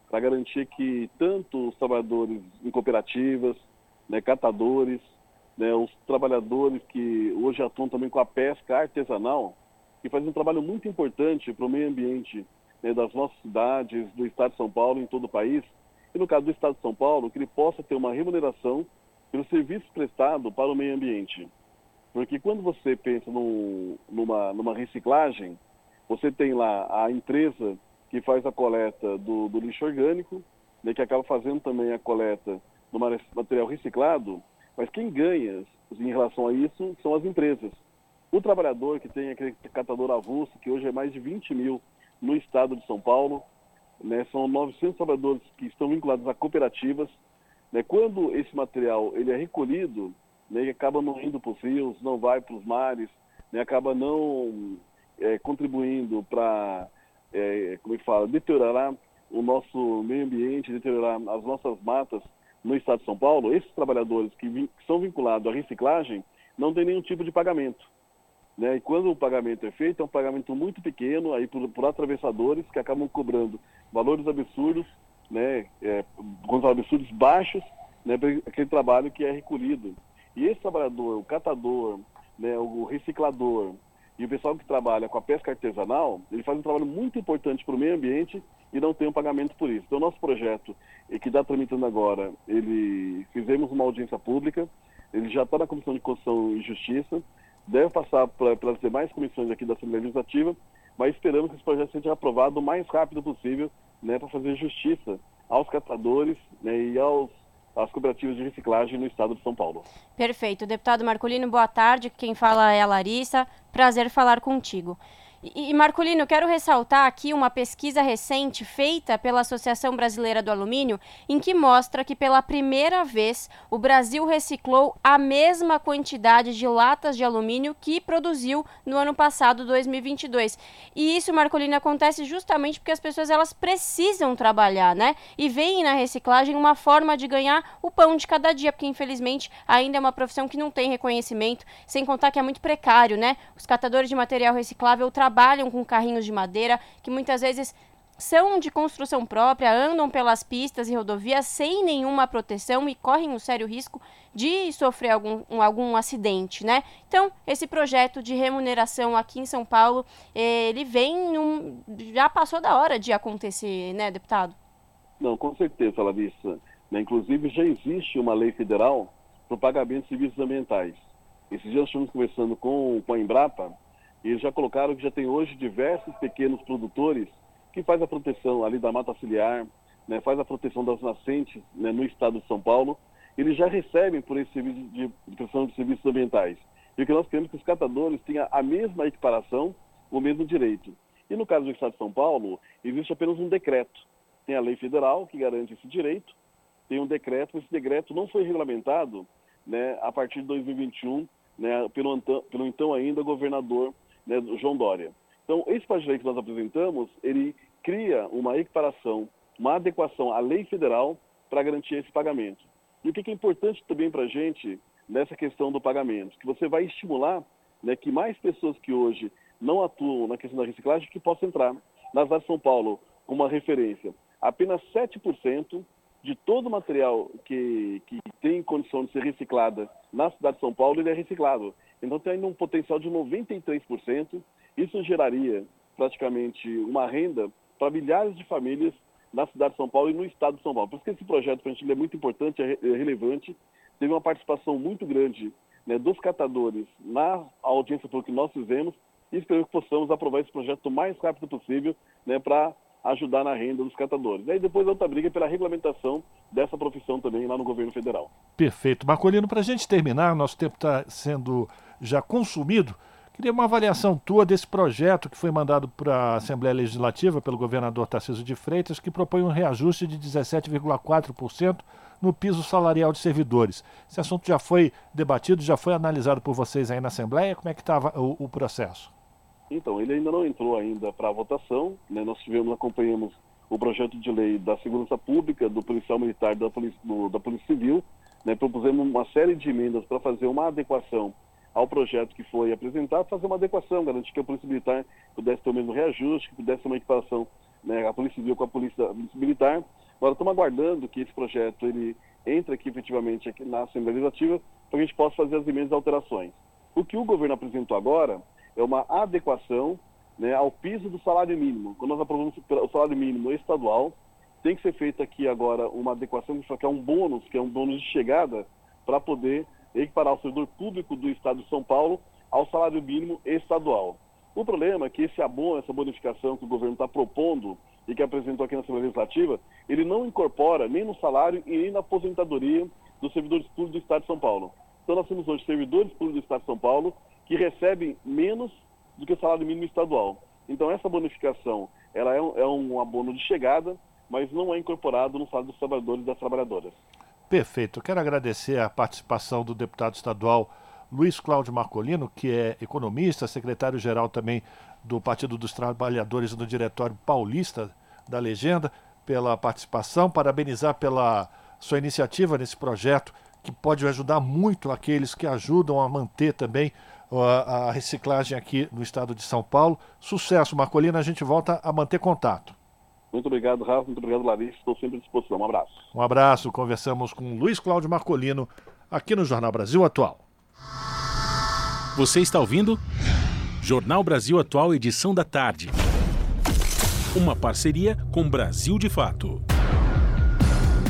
para garantir que tanto os trabalhadores em cooperativas, né, catadores, né, os trabalhadores que hoje atuam também com a pesca artesanal, que fazem um trabalho muito importante para o meio ambiente né, das nossas cidades, do Estado de São Paulo, em todo o país, e no caso do Estado de São Paulo, que ele possa ter uma remuneração pelo serviço prestado para o meio ambiente. Porque quando você pensa num, numa, numa reciclagem, você tem lá a empresa que faz a coleta do, do lixo orgânico, né, que acaba fazendo também a coleta do material reciclado, mas quem ganha em relação a isso são as empresas. O trabalhador que tem aquele catador avulso, que hoje é mais de 20 mil no estado de São Paulo, né, são 900 trabalhadores que estão vinculados a cooperativas. Né, quando esse material ele é recolhido, né, ele acaba não indo para os rios, não vai para os mares, né, acaba não é, contribuindo para, é, como é que fala, deteriorar o nosso meio ambiente, deteriorar as nossas matas no estado de São Paulo, esses trabalhadores que, que são vinculados à reciclagem não têm nenhum tipo de pagamento. Né? E quando o pagamento é feito, é um pagamento muito pequeno aí por, por atravessadores que acabam cobrando valores absurdos, né? É, absurdos baixos, né? para aquele trabalho que é recolhido. E esse trabalhador, o catador, né? o reciclador, e o pessoal que trabalha com a pesca artesanal, ele faz um trabalho muito importante para o meio ambiente e não tem um pagamento por isso. Então, nosso projeto, que está tramitando agora, ele fizemos uma audiência pública, ele já está na Comissão de Constituição e Justiça, deve passar para as demais comissões aqui da Assembleia Legislativa, mas esperamos que esse projeto seja aprovado o mais rápido possível, né, para fazer justiça aos catadores né, e aos as cooperativas de reciclagem no estado de São Paulo. Perfeito. Deputado Marcolino, boa tarde. Quem fala é a Larissa. Prazer falar contigo. E, Marcolino, quero ressaltar aqui uma pesquisa recente feita pela Associação Brasileira do Alumínio, em que mostra que pela primeira vez o Brasil reciclou a mesma quantidade de latas de alumínio que produziu no ano passado, 2022. E isso, Marcolino, acontece justamente porque as pessoas elas precisam trabalhar, né? E veem na reciclagem uma forma de ganhar o pão de cada dia, porque infelizmente ainda é uma profissão que não tem reconhecimento, sem contar que é muito precário, né? Os catadores de material reciclável trabalham trabalham com carrinhos de madeira, que muitas vezes são de construção própria, andam pelas pistas e rodovias sem nenhuma proteção e correm um sério risco de sofrer algum, um, algum acidente, né? Então, esse projeto de remuneração aqui em São Paulo, ele vem num, já passou da hora de acontecer, né, deputado? Não, com certeza, Larissa. Né? Inclusive, já existe uma lei federal para o pagamento de serviços ambientais. Esses dias estamos conversando com, com a Embrapa, e já colocaram que já tem hoje diversos pequenos produtores que faz a proteção ali da mata ciliar, né, faz a proteção das nascentes né, no estado de São Paulo. Eles já recebem por esse serviço de proteção de serviços ambientais. E o que nós queremos é que os catadores tenham a mesma equiparação, o mesmo direito. E no caso do estado de São Paulo, existe apenas um decreto. Tem a lei federal que garante esse direito, tem um decreto, esse decreto não foi regulamentado né, a partir de 2021 né, pelo, pelo então ainda governador né, do João Dória. Então, esse projeto de lei que nós apresentamos, ele cria uma equiparação, uma adequação à lei federal para garantir esse pagamento. E o que é importante também para a gente nessa questão do pagamento? Que você vai estimular né, que mais pessoas que hoje não atuam na questão da reciclagem que possam entrar. Na cidade de São Paulo, uma referência, apenas 7% de todo o material que, que tem condição de ser reciclada na cidade de São Paulo, ele é reciclado. Então tem ainda um potencial de 93%. Isso geraria praticamente uma renda para milhares de famílias na cidade de São Paulo e no estado de São Paulo. Por isso que esse projeto para a gente é muito importante, é, é relevante. Teve uma participação muito grande né, dos catadores na audiência pública que nós fizemos e espero que possamos aprovar esse projeto o mais rápido possível né, para ajudar na renda dos catadores. E aí depois outra briga pela regulamentação dessa profissão também lá no governo federal. Perfeito. Marcolino, para a gente terminar, nosso tempo está sendo já consumido. Queria uma avaliação tua desse projeto que foi mandado para a Assembleia Legislativa pelo governador Tarcísio de Freitas, que propõe um reajuste de 17,4% no piso salarial de servidores. Esse assunto já foi debatido, já foi analisado por vocês aí na Assembleia? Como é que estava o, o processo? Então, ele ainda não entrou ainda para votação. Né? Nós tivemos, acompanhamos o projeto de lei da Segurança Pública, do Policial Militar da Polícia, do, da Polícia Civil. Né? Propusemos uma série de emendas para fazer uma adequação ao projeto que foi apresentado, fazer uma adequação, garantir que a Polícia Militar pudesse ter o mesmo reajuste, que pudesse ter uma equiparação, né, a Polícia Civil com a Polícia, Militar. Agora, estamos aguardando que esse projeto ele entre aqui efetivamente aqui na Assembleia Legislativa para que a gente possa fazer as emendas alterações. O que o governo apresentou agora é uma adequação né, ao piso do salário mínimo. Quando nós aprovamos o salário mínimo estadual, tem que ser feita aqui agora uma adequação, que é um bônus, que é um bônus de chegada, para poder equiparar o servidor público do Estado de São Paulo ao salário mínimo estadual. O problema é que esse abono, essa bonificação que o governo está propondo e que apresentou aqui na Assembleia Legislativa, ele não incorpora nem no salário e nem na aposentadoria dos servidores públicos do Estado de São Paulo. Então nós temos hoje servidores públicos do Estado de São Paulo que recebem menos do que o salário mínimo estadual. Então essa bonificação, ela é um, é um abono de chegada, mas não é incorporado no salário dos trabalhadores e das trabalhadoras. Perfeito. Eu quero agradecer a participação do deputado estadual Luiz Cláudio Marcolino, que é economista, secretário-geral também do Partido dos Trabalhadores no Diretório Paulista da Legenda, pela participação, parabenizar pela sua iniciativa nesse projeto, que pode ajudar muito aqueles que ajudam a manter também a, reciclagem aqui no estado de São Paulo. Sucesso, Marcolino, a gente volta a manter contato. Muito obrigado, Rafa. Muito obrigado, Larissa. Estou sempre à disposição. Um abraço. Um abraço. Conversamos com Luiz Cláudio Marcolino aqui no Jornal Brasil Atual. Você está ouvindo? Jornal Brasil Atual, edição da tarde. Uma parceria com Brasil de Fato.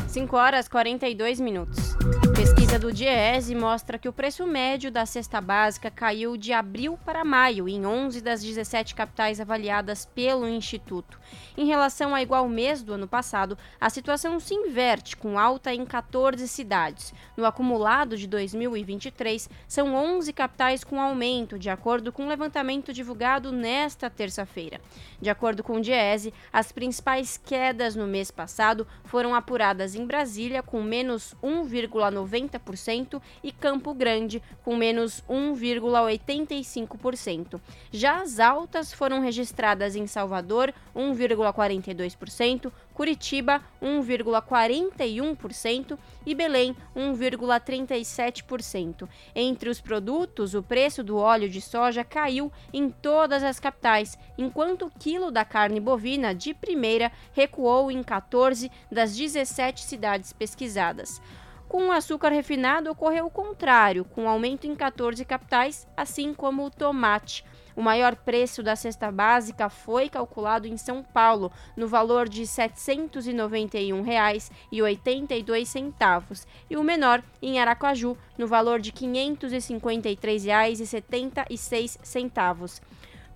5 horas 42 minutos. Pesquisa do Diese mostra que o preço médio da cesta básica caiu de abril para maio em 11 das 17 capitais avaliadas pelo Instituto. Em relação a igual mês do ano passado, a situação se inverte, com alta em 14 cidades. No acumulado de 2023, são 11 capitais com aumento, de acordo com o levantamento divulgado nesta terça-feira. De acordo com o Diese, as principais quedas no mês passado foram apuradas em Brasília, com menos 1,90%, e Campo Grande, com menos 1,85%. Já as altas foram registradas em Salvador, 1,42%, Curitiba 1,41% e Belém 1,37%. Entre os produtos, o preço do óleo de soja caiu em todas as capitais, enquanto o quilo da carne bovina de primeira recuou em 14 das 17 cidades pesquisadas. Com o açúcar refinado ocorreu o contrário, com aumento em 14 capitais, assim como o tomate. O maior preço da cesta básica foi calculado em São Paulo, no valor de R$ 791,82, e o menor em Aracaju, no valor de R$ 553,76.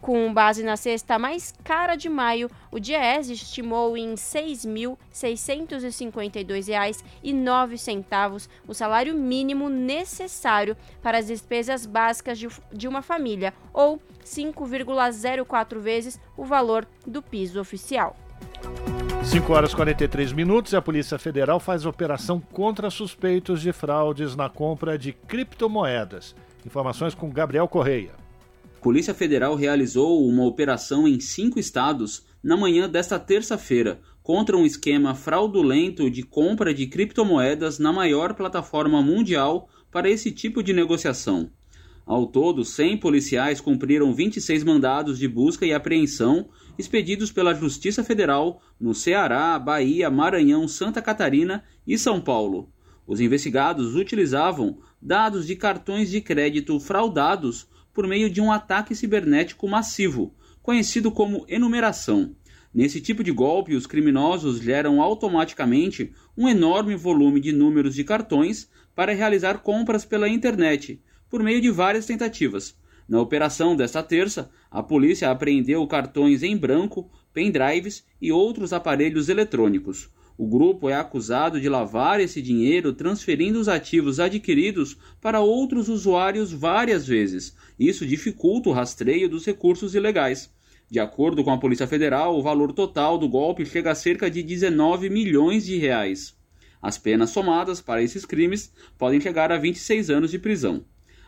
Com base na cesta mais cara de maio, o Diese estimou em R$ 6.652,09 o salário mínimo necessário para as despesas básicas de, de uma família, ou 5,04 vezes o valor do piso oficial. 5 horas e 43 minutos e a Polícia Federal faz operação contra suspeitos de fraudes na compra de criptomoedas. Informações com Gabriel Correia. Polícia Federal realizou uma operação em cinco estados na manhã desta terça-feira contra um esquema fraudulento de compra de criptomoedas na maior plataforma mundial para esse tipo de negociação. Ao todo, 100 policiais cumpriram 26 mandados de busca e apreensão expedidos pela Justiça Federal no Ceará, Bahia, Maranhão, Santa Catarina e São Paulo. Os investigados utilizavam dados de cartões de crédito fraudados por meio de um ataque cibernético massivo, conhecido como enumeração. Nesse tipo de golpe, os criminosos geram automaticamente um enorme volume de números de cartões para realizar compras pela internet, por meio de várias tentativas. Na operação desta terça, a polícia apreendeu cartões em branco, pendrives e outros aparelhos eletrônicos. O grupo é acusado de lavar esse dinheiro transferindo os ativos adquiridos para outros usuários várias vezes. Isso dificulta o rastreio dos recursos ilegais. De acordo com a Polícia Federal, o valor total do golpe chega a cerca de 19 milhões de reais. As penas somadas para esses crimes podem chegar a 26 anos de prisão.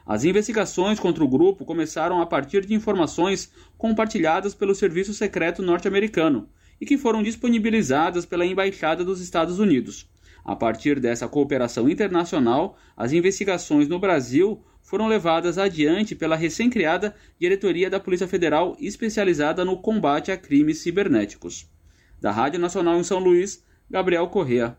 As investigações contra o grupo começaram a partir de informações compartilhadas pelo Serviço Secreto norte-americano e que foram disponibilizadas pela Embaixada dos Estados Unidos. A partir dessa cooperação internacional, as investigações no Brasil foram levadas adiante pela recém-criada Diretoria da Polícia Federal especializada no combate a crimes cibernéticos. Da Rádio Nacional em São Luís, Gabriel Correa.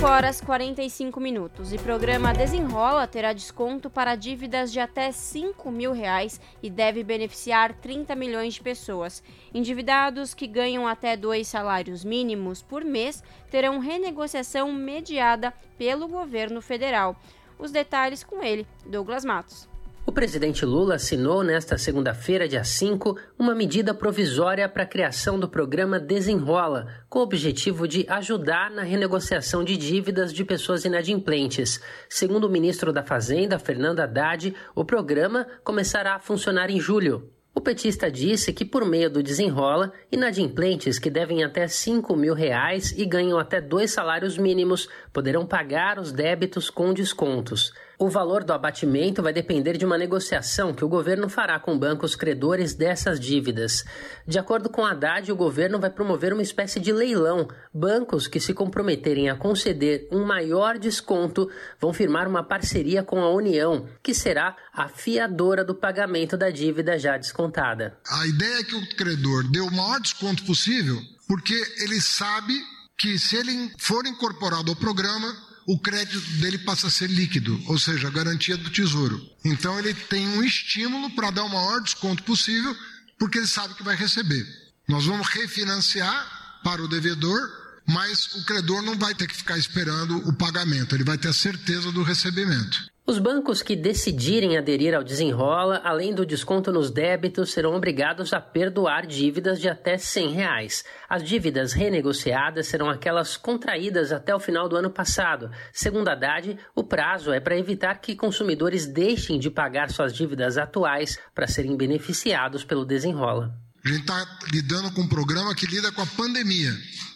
5 horas 45 minutos e programa Desenrola terá desconto para dívidas de até 5 mil reais e deve beneficiar 30 milhões de pessoas. Endividados que ganham até dois salários mínimos por mês terão renegociação mediada pelo governo federal. Os detalhes com ele, Douglas Matos. O presidente Lula assinou nesta segunda-feira, dia 5, uma medida provisória para a criação do programa Desenrola, com o objetivo de ajudar na renegociação de dívidas de pessoas inadimplentes. Segundo o ministro da Fazenda, Fernando Haddad, o programa começará a funcionar em julho. O petista disse que, por meio do desenrola, inadimplentes que devem até 5 mil reais e ganham até dois salários mínimos poderão pagar os débitos com descontos. O valor do abatimento vai depender de uma negociação que o governo fará com bancos credores dessas dívidas. De acordo com Haddad, o governo vai promover uma espécie de leilão. Bancos que se comprometerem a conceder um maior desconto vão firmar uma parceria com a União, que será a fiadora do pagamento da dívida já descontada. A ideia é que o credor dê o maior desconto possível, porque ele sabe que se ele for incorporado ao programa, o crédito dele passa a ser líquido, ou seja, a garantia do tesouro. Então ele tem um estímulo para dar o maior desconto possível, porque ele sabe que vai receber. Nós vamos refinanciar para o devedor, mas o credor não vai ter que ficar esperando o pagamento, ele vai ter a certeza do recebimento. Os bancos que decidirem aderir ao desenrola, além do desconto nos débitos, serão obrigados a perdoar dívidas de até 100 reais. As dívidas renegociadas serão aquelas contraídas até o final do ano passado. Segundo a Haddad, o prazo é para evitar que consumidores deixem de pagar suas dívidas atuais para serem beneficiados pelo desenrola. A gente está lidando com um programa que lida com a pandemia.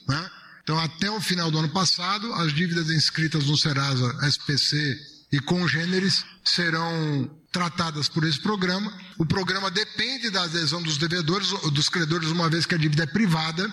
Né? Então, até o final do ano passado, as dívidas inscritas no Serasa SPC e congêneres serão tratadas por esse programa. O programa depende da adesão dos devedores, dos credores, uma vez que a dívida é privada,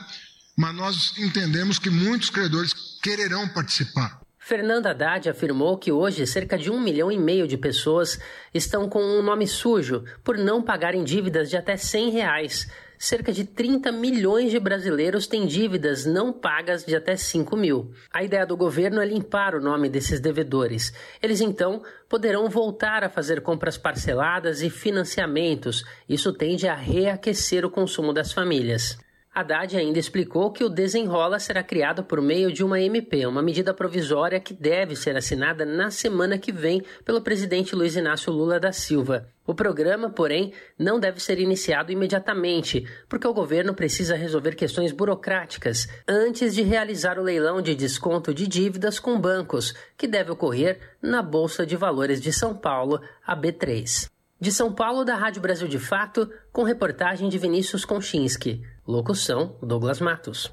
mas nós entendemos que muitos credores quererão participar. Fernanda Haddad afirmou que hoje cerca de um milhão e meio de pessoas estão com um nome sujo por não pagarem dívidas de até 100 reais cerca de 30 milhões de brasileiros têm dívidas não pagas de até 5 mil. A ideia do governo é limpar o nome desses devedores. Eles então poderão voltar a fazer compras parceladas e financiamentos. Isso tende a reaquecer o consumo das famílias. Haddad ainda explicou que o desenrola será criado por meio de uma MP, uma medida provisória que deve ser assinada na semana que vem pelo presidente Luiz Inácio Lula da Silva. O programa, porém, não deve ser iniciado imediatamente, porque o governo precisa resolver questões burocráticas antes de realizar o leilão de desconto de dívidas com bancos, que deve ocorrer na Bolsa de Valores de São Paulo, a B3. De São Paulo, da Rádio Brasil de Fato, com reportagem de Vinícius Konchinski. Locução: Douglas Matos.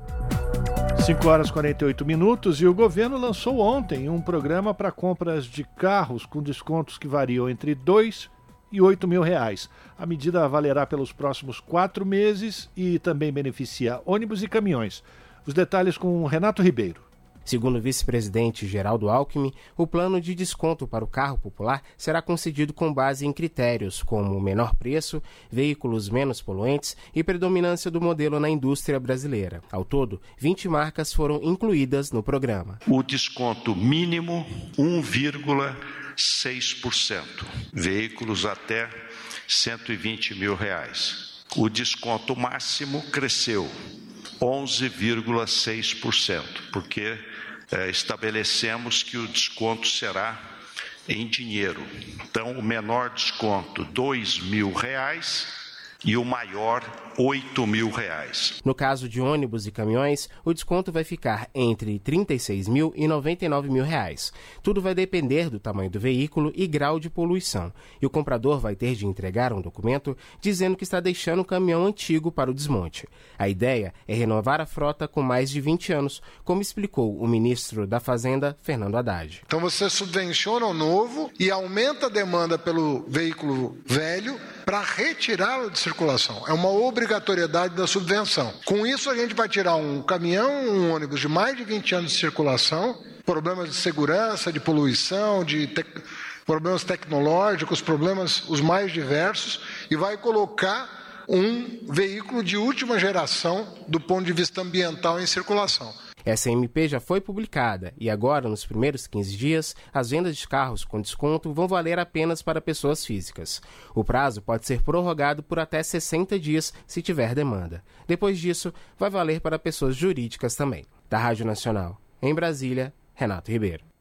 5 horas e 48 minutos e o governo lançou ontem um programa para compras de carros com descontos que variam entre 2 e 8 mil reais. A medida valerá pelos próximos quatro meses e também beneficia ônibus e caminhões. Os detalhes com Renato Ribeiro. Segundo o vice-presidente Geraldo Alckmin, o plano de desconto para o carro popular será concedido com base em critérios como menor preço, veículos menos poluentes e predominância do modelo na indústria brasileira. Ao todo, 20 marcas foram incluídas no programa. O desconto mínimo 1,6%. Veículos até 120 mil reais. O desconto máximo cresceu 11,6%, porque é, estabelecemos que o desconto será em dinheiro. Então, o menor desconto, dois mil reais e o maior, 8 mil reais. No caso de ônibus e caminhões, o desconto vai ficar entre 36 mil e 99 mil reais. Tudo vai depender do tamanho do veículo e grau de poluição. E o comprador vai ter de entregar um documento dizendo que está deixando o caminhão antigo para o desmonte. A ideia é renovar a frota com mais de 20 anos, como explicou o ministro da Fazenda, Fernando Haddad. Então você subvenciona o novo e aumenta a demanda pelo veículo velho para retirá-lo de circulação. É uma obrigatoriedade da subvenção. Com isso, a gente vai tirar um caminhão, um ônibus de mais de 20 anos de circulação, problemas de segurança, de poluição, de te... problemas tecnológicos, problemas os mais diversos, e vai colocar um veículo de última geração do ponto de vista ambiental em circulação. Essa MP já foi publicada e agora, nos primeiros 15 dias, as vendas de carros com desconto vão valer apenas para pessoas físicas. O prazo pode ser prorrogado por até 60 dias se tiver demanda. Depois disso, vai valer para pessoas jurídicas também. Da Rádio Nacional, em Brasília, Renato Ribeiro.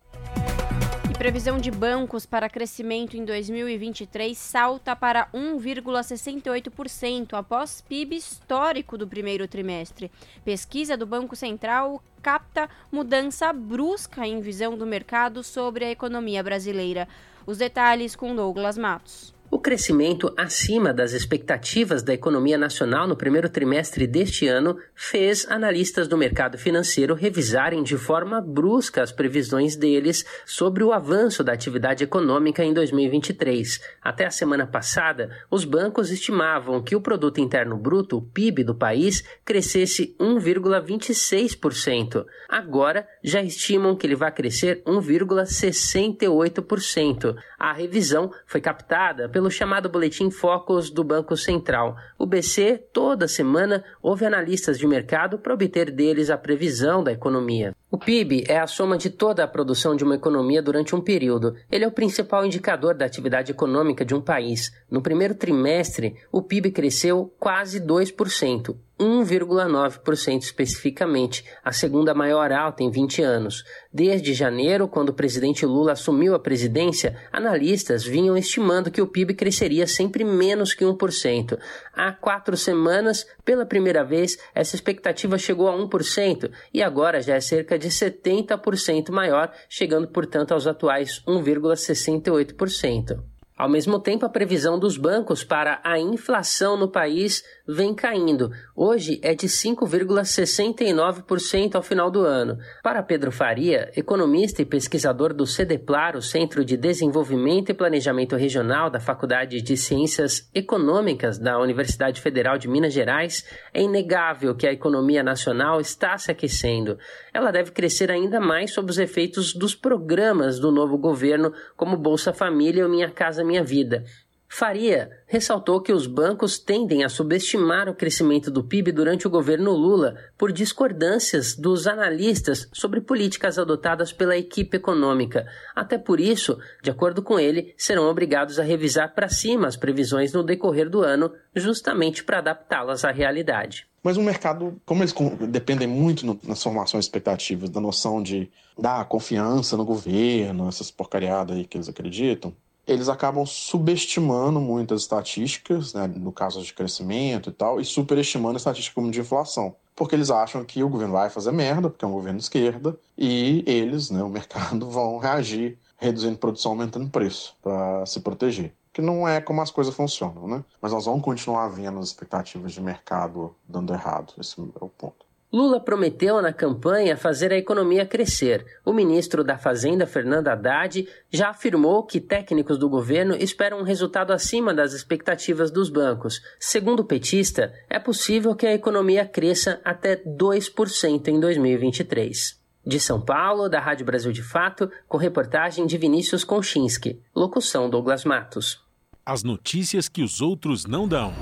Previsão de bancos para crescimento em 2023 salta para 1,68% após PIB histórico do primeiro trimestre. Pesquisa do Banco Central capta mudança brusca em visão do mercado sobre a economia brasileira. Os detalhes com Douglas Matos. O crescimento acima das expectativas da economia nacional no primeiro trimestre deste ano fez analistas do mercado financeiro revisarem de forma brusca as previsões deles sobre o avanço da atividade econômica em 2023. Até a semana passada, os bancos estimavam que o produto interno bruto, o PIB do país, crescesse 1,26%. Agora já estimam que ele vai crescer 1,68%. A revisão foi captada pelo chamado Boletim Focus do Banco Central. O BC, toda semana, ouve analistas de mercado para obter deles a previsão da economia. O PIB é a soma de toda a produção de uma economia durante um período. Ele é o principal indicador da atividade econômica de um país. No primeiro trimestre, o PIB cresceu quase 2%. 1,9% especificamente, a segunda maior alta em 20 anos. Desde janeiro, quando o presidente Lula assumiu a presidência, analistas vinham estimando que o PIB cresceria sempre menos que 1%. Há quatro semanas, pela primeira vez, essa expectativa chegou a 1% e agora já é cerca de 70% maior, chegando, portanto, aos atuais 1,68%. Ao mesmo tempo, a previsão dos bancos para a inflação no país vem caindo. Hoje é de 5,69% ao final do ano. Para Pedro Faria, economista e pesquisador do CEDEPLAR, o Centro de Desenvolvimento e Planejamento Regional da Faculdade de Ciências Econômicas da Universidade Federal de Minas Gerais, é inegável que a economia nacional está se aquecendo. Ela deve crescer ainda mais sob os efeitos dos programas do novo governo, como Bolsa Família ou Minha Casa Minha Vida. Faria ressaltou que os bancos tendem a subestimar o crescimento do PIB durante o governo Lula por discordâncias dos analistas sobre políticas adotadas pela equipe econômica. Até por isso, de acordo com ele, serão obrigados a revisar para cima as previsões no decorrer do ano, justamente para adaptá-las à realidade. Mas o mercado, como eles dependem muito no, nas formações expectativas, da noção de dar confiança no governo, essas porcariadas aí que eles acreditam, eles acabam subestimando muitas estatísticas, né, no caso de crescimento e tal, e superestimando a estatística como de inflação. Porque eles acham que o governo vai fazer merda, porque é um governo de esquerda, e eles, né, o mercado, vão reagir reduzindo produção, aumentando preço, para se proteger. Que não é como as coisas funcionam, né? Mas nós vamos continuar vendo as expectativas de mercado dando errado. Esse é o ponto. Lula prometeu na campanha fazer a economia crescer. O ministro da Fazenda, Fernando Haddad, já afirmou que técnicos do governo esperam um resultado acima das expectativas dos bancos. Segundo o petista, é possível que a economia cresça até 2% em 2023. De São Paulo, da Rádio Brasil de Fato, com reportagem de Vinícius Konchinski. Locução Douglas Matos. As notícias que os outros não dão.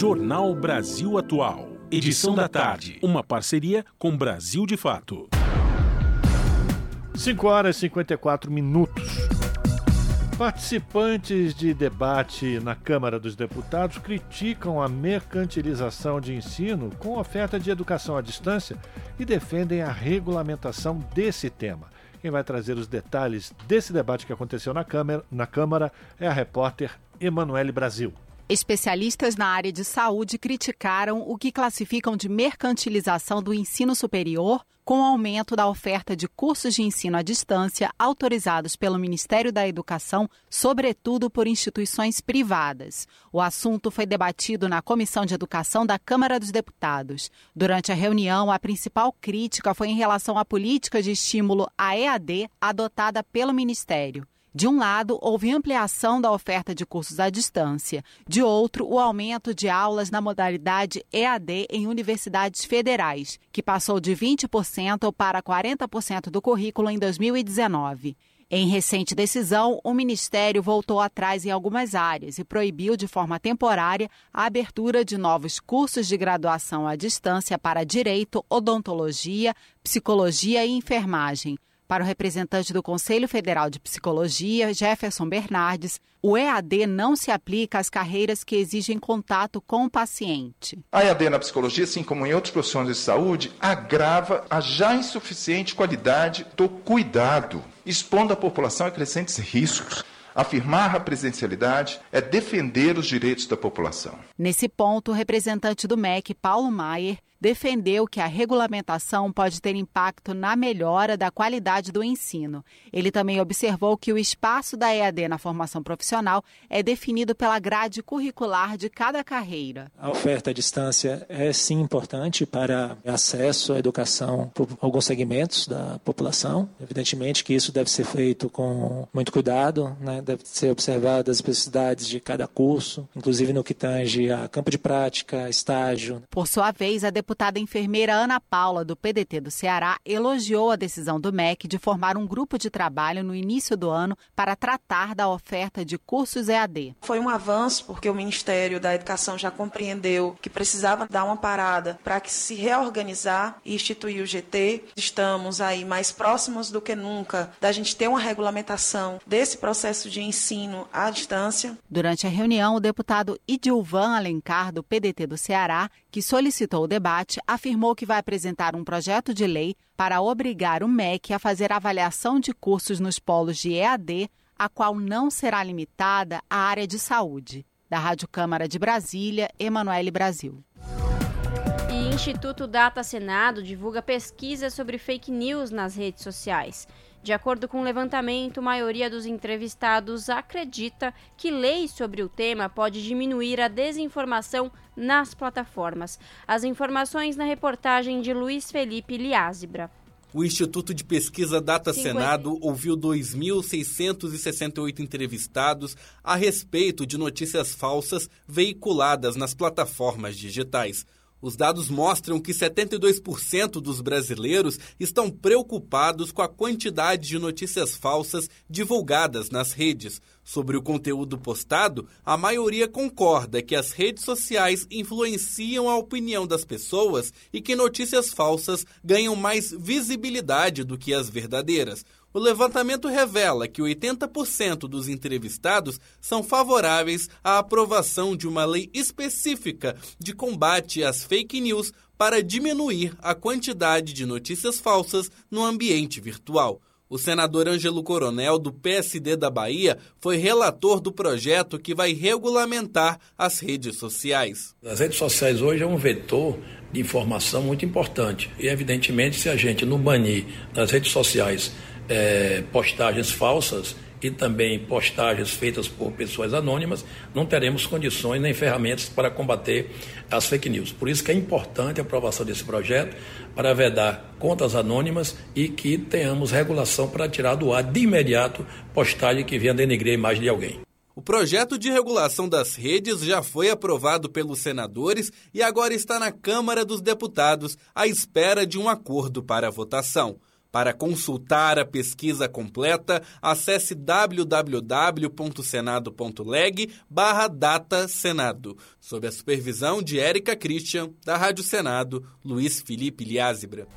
Jornal Brasil Atual. Edição da tarde. Uma parceria com Brasil de Fato. 5 horas e 54 minutos. Participantes de debate na Câmara dos Deputados criticam a mercantilização de ensino com oferta de educação à distância e defendem a regulamentação desse tema. Quem vai trazer os detalhes desse debate que aconteceu na Câmara, na Câmara é a repórter Emanuele Brasil. Especialistas na área de saúde criticaram o que classificam de mercantilização do ensino superior com o aumento da oferta de cursos de ensino à distância autorizados pelo Ministério da Educação, sobretudo por instituições privadas. O assunto foi debatido na Comissão de Educação da Câmara dos Deputados. Durante a reunião, a principal crítica foi em relação à política de estímulo à EAD adotada pelo Ministério. De um lado, houve ampliação da oferta de cursos à distância. De outro, o aumento de aulas na modalidade EAD em universidades federais, que passou de 20% para 40% do currículo em 2019. Em recente decisão, o Ministério voltou atrás em algumas áreas e proibiu de forma temporária a abertura de novos cursos de graduação à distância para direito, odontologia, psicologia e enfermagem. Para o representante do Conselho Federal de Psicologia, Jefferson Bernardes, o EAD não se aplica às carreiras que exigem contato com o paciente. A EAD na psicologia, assim como em outros profissões de saúde, agrava a já insuficiente qualidade do cuidado, expondo a população a crescentes riscos. Afirmar a presencialidade é defender os direitos da população. Nesse ponto, o representante do MEC, Paulo Maier, defendeu que a regulamentação pode ter impacto na melhora da qualidade do ensino. Ele também observou que o espaço da EAD na formação profissional é definido pela grade curricular de cada carreira. A oferta à distância é sim importante para acesso à educação por alguns segmentos da população. Evidentemente que isso deve ser feito com muito cuidado, né? deve ser observado as especificidades de cada curso, inclusive no que tange a campo de prática, estágio. Por sua vez, a deputada enfermeira Ana Paula, do PDT do Ceará, elogiou a decisão do MEC de formar um grupo de trabalho no início do ano para tratar da oferta de cursos EAD. Foi um avanço porque o Ministério da Educação já compreendeu que precisava dar uma parada para que se reorganizar e instituir o GT. Estamos aí mais próximos do que nunca da gente ter uma regulamentação desse processo de ensino à distância. Durante a reunião, o deputado Idilvan Alencar, do PDT do Ceará, que solicitou o debate, afirmou que vai apresentar um projeto de lei para obrigar o MEC a fazer avaliação de cursos nos polos de EAD, a qual não será limitada à área de saúde. Da Rádio Câmara de Brasília, Emanuele Brasil. E Instituto Data Senado divulga pesquisa sobre fake news nas redes sociais. De acordo com o um levantamento, a maioria dos entrevistados acredita que leis sobre o tema pode diminuir a desinformação nas plataformas. As informações na reportagem de Luiz Felipe Liázebra. O Instituto de Pesquisa Data 50. Senado ouviu 2.668 entrevistados a respeito de notícias falsas veiculadas nas plataformas digitais. Os dados mostram que 72% dos brasileiros estão preocupados com a quantidade de notícias falsas divulgadas nas redes. Sobre o conteúdo postado, a maioria concorda que as redes sociais influenciam a opinião das pessoas e que notícias falsas ganham mais visibilidade do que as verdadeiras. O levantamento revela que 80% dos entrevistados são favoráveis à aprovação de uma lei específica de combate às fake news para diminuir a quantidade de notícias falsas no ambiente virtual. O senador Ângelo Coronel, do PSD da Bahia, foi relator do projeto que vai regulamentar as redes sociais. As redes sociais hoje é um vetor de informação muito importante. E, evidentemente, se a gente não banir nas redes sociais é, postagens falsas e também postagens feitas por pessoas anônimas, não teremos condições nem ferramentas para combater as fake news. Por isso que é importante a aprovação desse projeto para vedar contas anônimas e que tenhamos regulação para tirar do ar de imediato postagem que venha denegrir a imagem de alguém. O projeto de regulação das redes já foi aprovado pelos senadores e agora está na Câmara dos Deputados à espera de um acordo para votação. Para consultar a pesquisa completa, acesse www.senado.leg barra data Senado, sob a supervisão de Érica Christian, da Rádio Senado, Luiz Felipe Liázebra.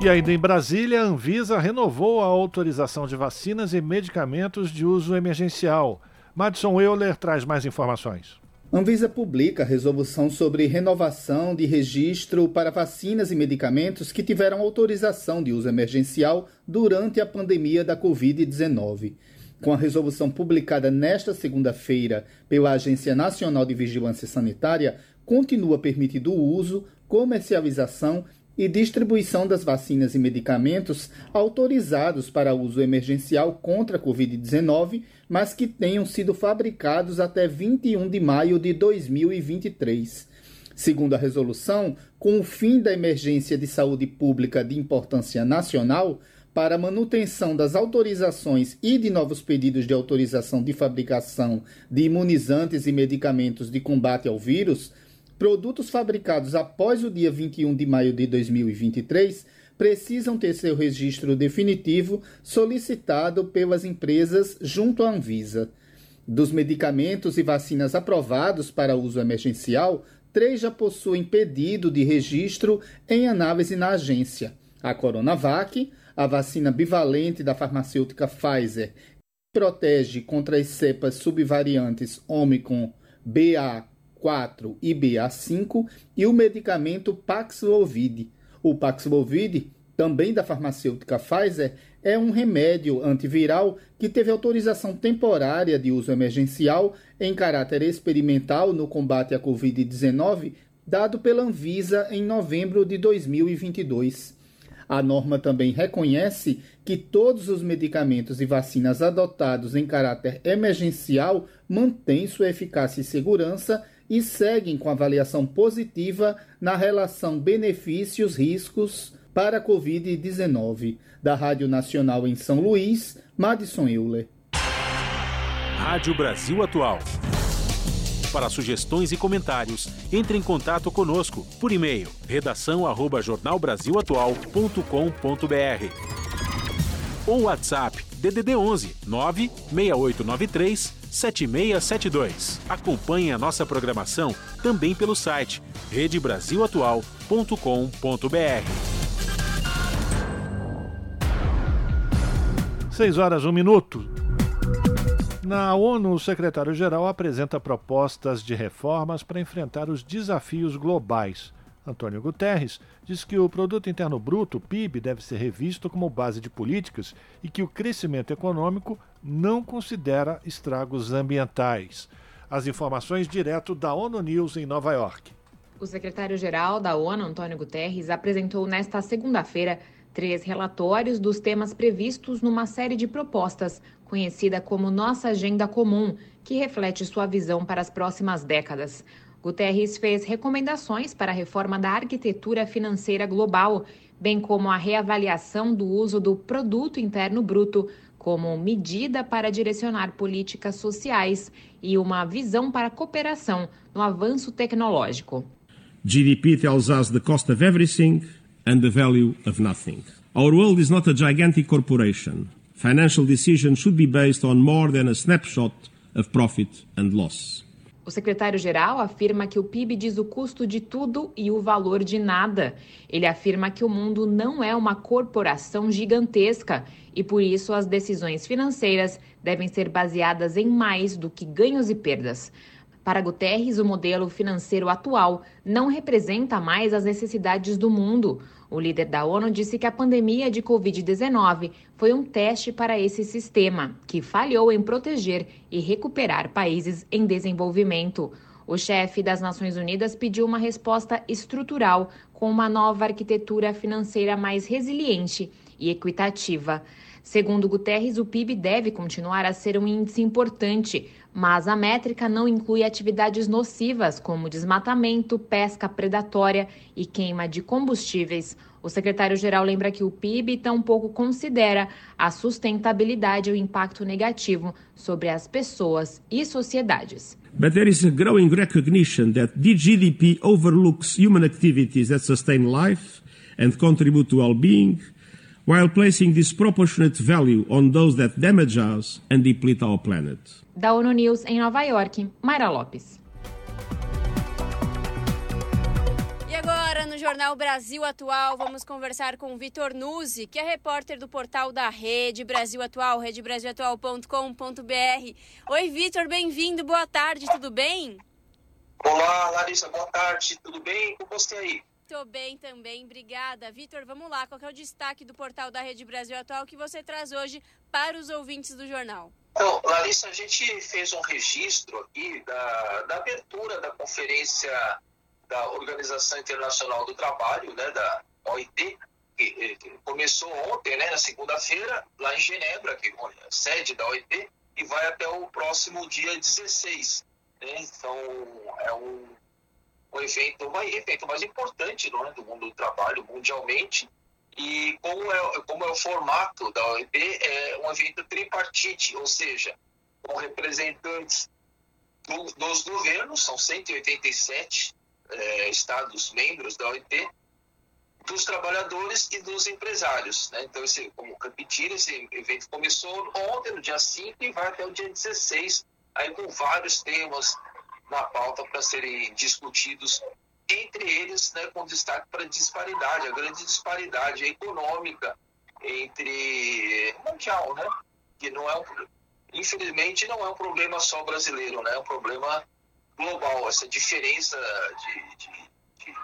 E ainda em Brasília, a Anvisa renovou a autorização de vacinas e medicamentos de uso emergencial. Madison Euler traz mais informações. Anvisa publica a resolução sobre renovação de registro para vacinas e medicamentos que tiveram autorização de uso emergencial durante a pandemia da Covid-19. Com a resolução publicada nesta segunda-feira pela Agência Nacional de Vigilância Sanitária, continua permitido o uso, comercialização e distribuição das vacinas e medicamentos autorizados para uso emergencial contra a Covid-19, mas que tenham sido fabricados até 21 de maio de 2023. Segundo a resolução, com o fim da emergência de saúde pública de importância nacional, para manutenção das autorizações e de novos pedidos de autorização de fabricação de imunizantes e medicamentos de combate ao vírus, Produtos fabricados após o dia 21 de maio de 2023 precisam ter seu registro definitivo solicitado pelas empresas junto à Anvisa. Dos medicamentos e vacinas aprovados para uso emergencial, três já possuem pedido de registro em análise na agência: a Coronavac, a vacina bivalente da farmacêutica Pfizer, que protege contra as cepas subvariantes Omicron BA 4 e BA5 e o medicamento Paxlovid. O Paxlovid, também da farmacêutica Pfizer, é um remédio antiviral que teve autorização temporária de uso emergencial em caráter experimental no combate à Covid-19, dado pela Anvisa em novembro de 2022. A norma também reconhece que todos os medicamentos e vacinas adotados em caráter emergencial mantêm sua eficácia e segurança e seguem com avaliação positiva na relação benefícios-riscos para a Covid-19. Da Rádio Nacional em São Luís, Madison Euler. Rádio Brasil Atual. Para sugestões e comentários, entre em contato conosco por e-mail redação@jornalbrasilatual.com.br ou WhatsApp DDD 11 96893 7672. Acompanhe a nossa programação também pelo site redebrasilatual.com.br. Seis horas, um minuto. Na ONU, o secretário-geral apresenta propostas de reformas para enfrentar os desafios globais. Antônio Guterres diz que o Produto Interno Bruto, PIB, deve ser revisto como base de políticas e que o crescimento econômico não considera estragos ambientais. As informações direto da ONU News em Nova York. O secretário-geral da ONU, Antônio Guterres, apresentou nesta segunda-feira três relatórios dos temas previstos numa série de propostas, conhecida como Nossa Agenda Comum, que reflete sua visão para as próximas décadas. Guterres fez recomendações para a reforma da arquitetura financeira global, bem como a reavaliação do uso do produto interno bruto como medida para direcionar políticas sociais e uma visão para a cooperação no avanço tecnológico. GDP tells us the cost of everything and the value of nothing. Our world is not a gigantic corporation. Financial decisions should be based on more than a snapshot of profit and loss. O secretário-geral afirma que o PIB diz o custo de tudo e o valor de nada. Ele afirma que o mundo não é uma corporação gigantesca e, por isso, as decisões financeiras devem ser baseadas em mais do que ganhos e perdas. Para Guterres, o modelo financeiro atual não representa mais as necessidades do mundo. O líder da ONU disse que a pandemia de Covid-19 foi um teste para esse sistema, que falhou em proteger e recuperar países em desenvolvimento. O chefe das Nações Unidas pediu uma resposta estrutural com uma nova arquitetura financeira mais resiliente e equitativa. Segundo Guterres, o PIB deve continuar a ser um índice importante, Mas a métrica não inclui atividades nocivas como desmatamento, pesca predatória e queima de combustíveis. O secretário-geral lembra que o PIB tampouco considera a sustentabilidade e o impacto negativo sobre as pessoas e sociedades. But there is a growing recognition that the GDP overlooks human activities that sustain life and contribute to well-being, while placing disproportionate value on those that damage us and deplete our planet. Da ONU News em Nova York, Mayra Lopes. E agora, no Jornal Brasil Atual, vamos conversar com Vitor Nuzzi, que é repórter do portal da Rede Brasil Atual, redebrasilatual.com.br. Oi, Vitor, bem-vindo, boa tarde, tudo bem? Olá, Larissa, boa tarde, tudo bem? Como você aí? Tô bem também, obrigada. Vitor, vamos lá, qual é o destaque do portal da Rede Brasil Atual que você traz hoje para os ouvintes do jornal? Então, Larissa, a gente fez um registro aqui da, da abertura da conferência da Organização Internacional do Trabalho, né, da OIT, que, que começou ontem, né, na segunda-feira, lá em Genebra, que é a sede da OIT, e vai até o próximo dia 16. Né? Então, é um o evento, o evento mais importante é, do mundo do trabalho mundialmente. E como é, como é o formato da OEP, é um evento tripartite, ou seja, com representantes do, dos governos, são 187 é, estados membros da OIT, dos trabalhadores e dos empresários. Né? Então, esse, como repetir, esse evento começou ontem, no dia 5, e vai até o dia 16, aí com vários temas na pauta para serem discutidos, entre eles né, com destaque para a disparidade, a grande disparidade econômica entre mundial, né? Que não é um, infelizmente não é um problema só brasileiro, né? É um problema global, essa diferença de, de, de,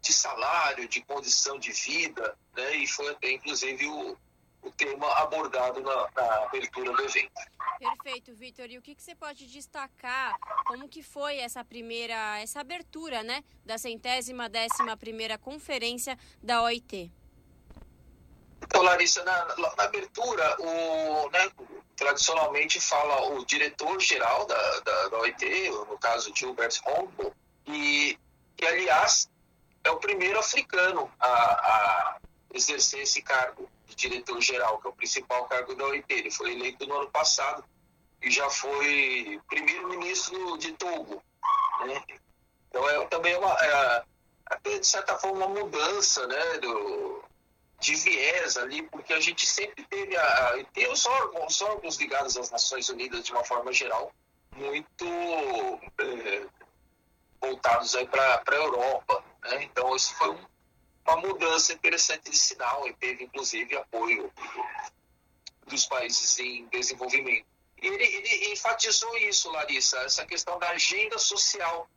de salário, de condição de vida, né? E foi até inclusive o, o tema abordado na, na abertura do evento. Perfeito, Vitor. E o que, que você pode destacar? Como que foi essa primeira, essa abertura, né, da centésima décima primeira conferência da OIT? Então, Larissa, na, na abertura, o, né, tradicionalmente fala o diretor-geral da, da, da, OIT, no caso Gilbert Humboldt, e, e, aliás, é o primeiro africano a, a exercer esse cargo diretor-geral, que é o principal cargo da OIT. Ele foi eleito no ano passado e já foi primeiro-ministro de Togo. Né? Então é também uma, é, até de certa forma, uma mudança né, do, de viés ali, porque a gente sempre teve a, e tem os órgãos, os órgãos ligados às Nações Unidas de uma forma geral muito é, voltados aí para a Europa. Né? Então isso foi um, uma mudança interessante de sinal e teve inclusive apoio dos países em desenvolvimento. E ele, ele enfatizou isso, Larissa, essa questão da agenda social.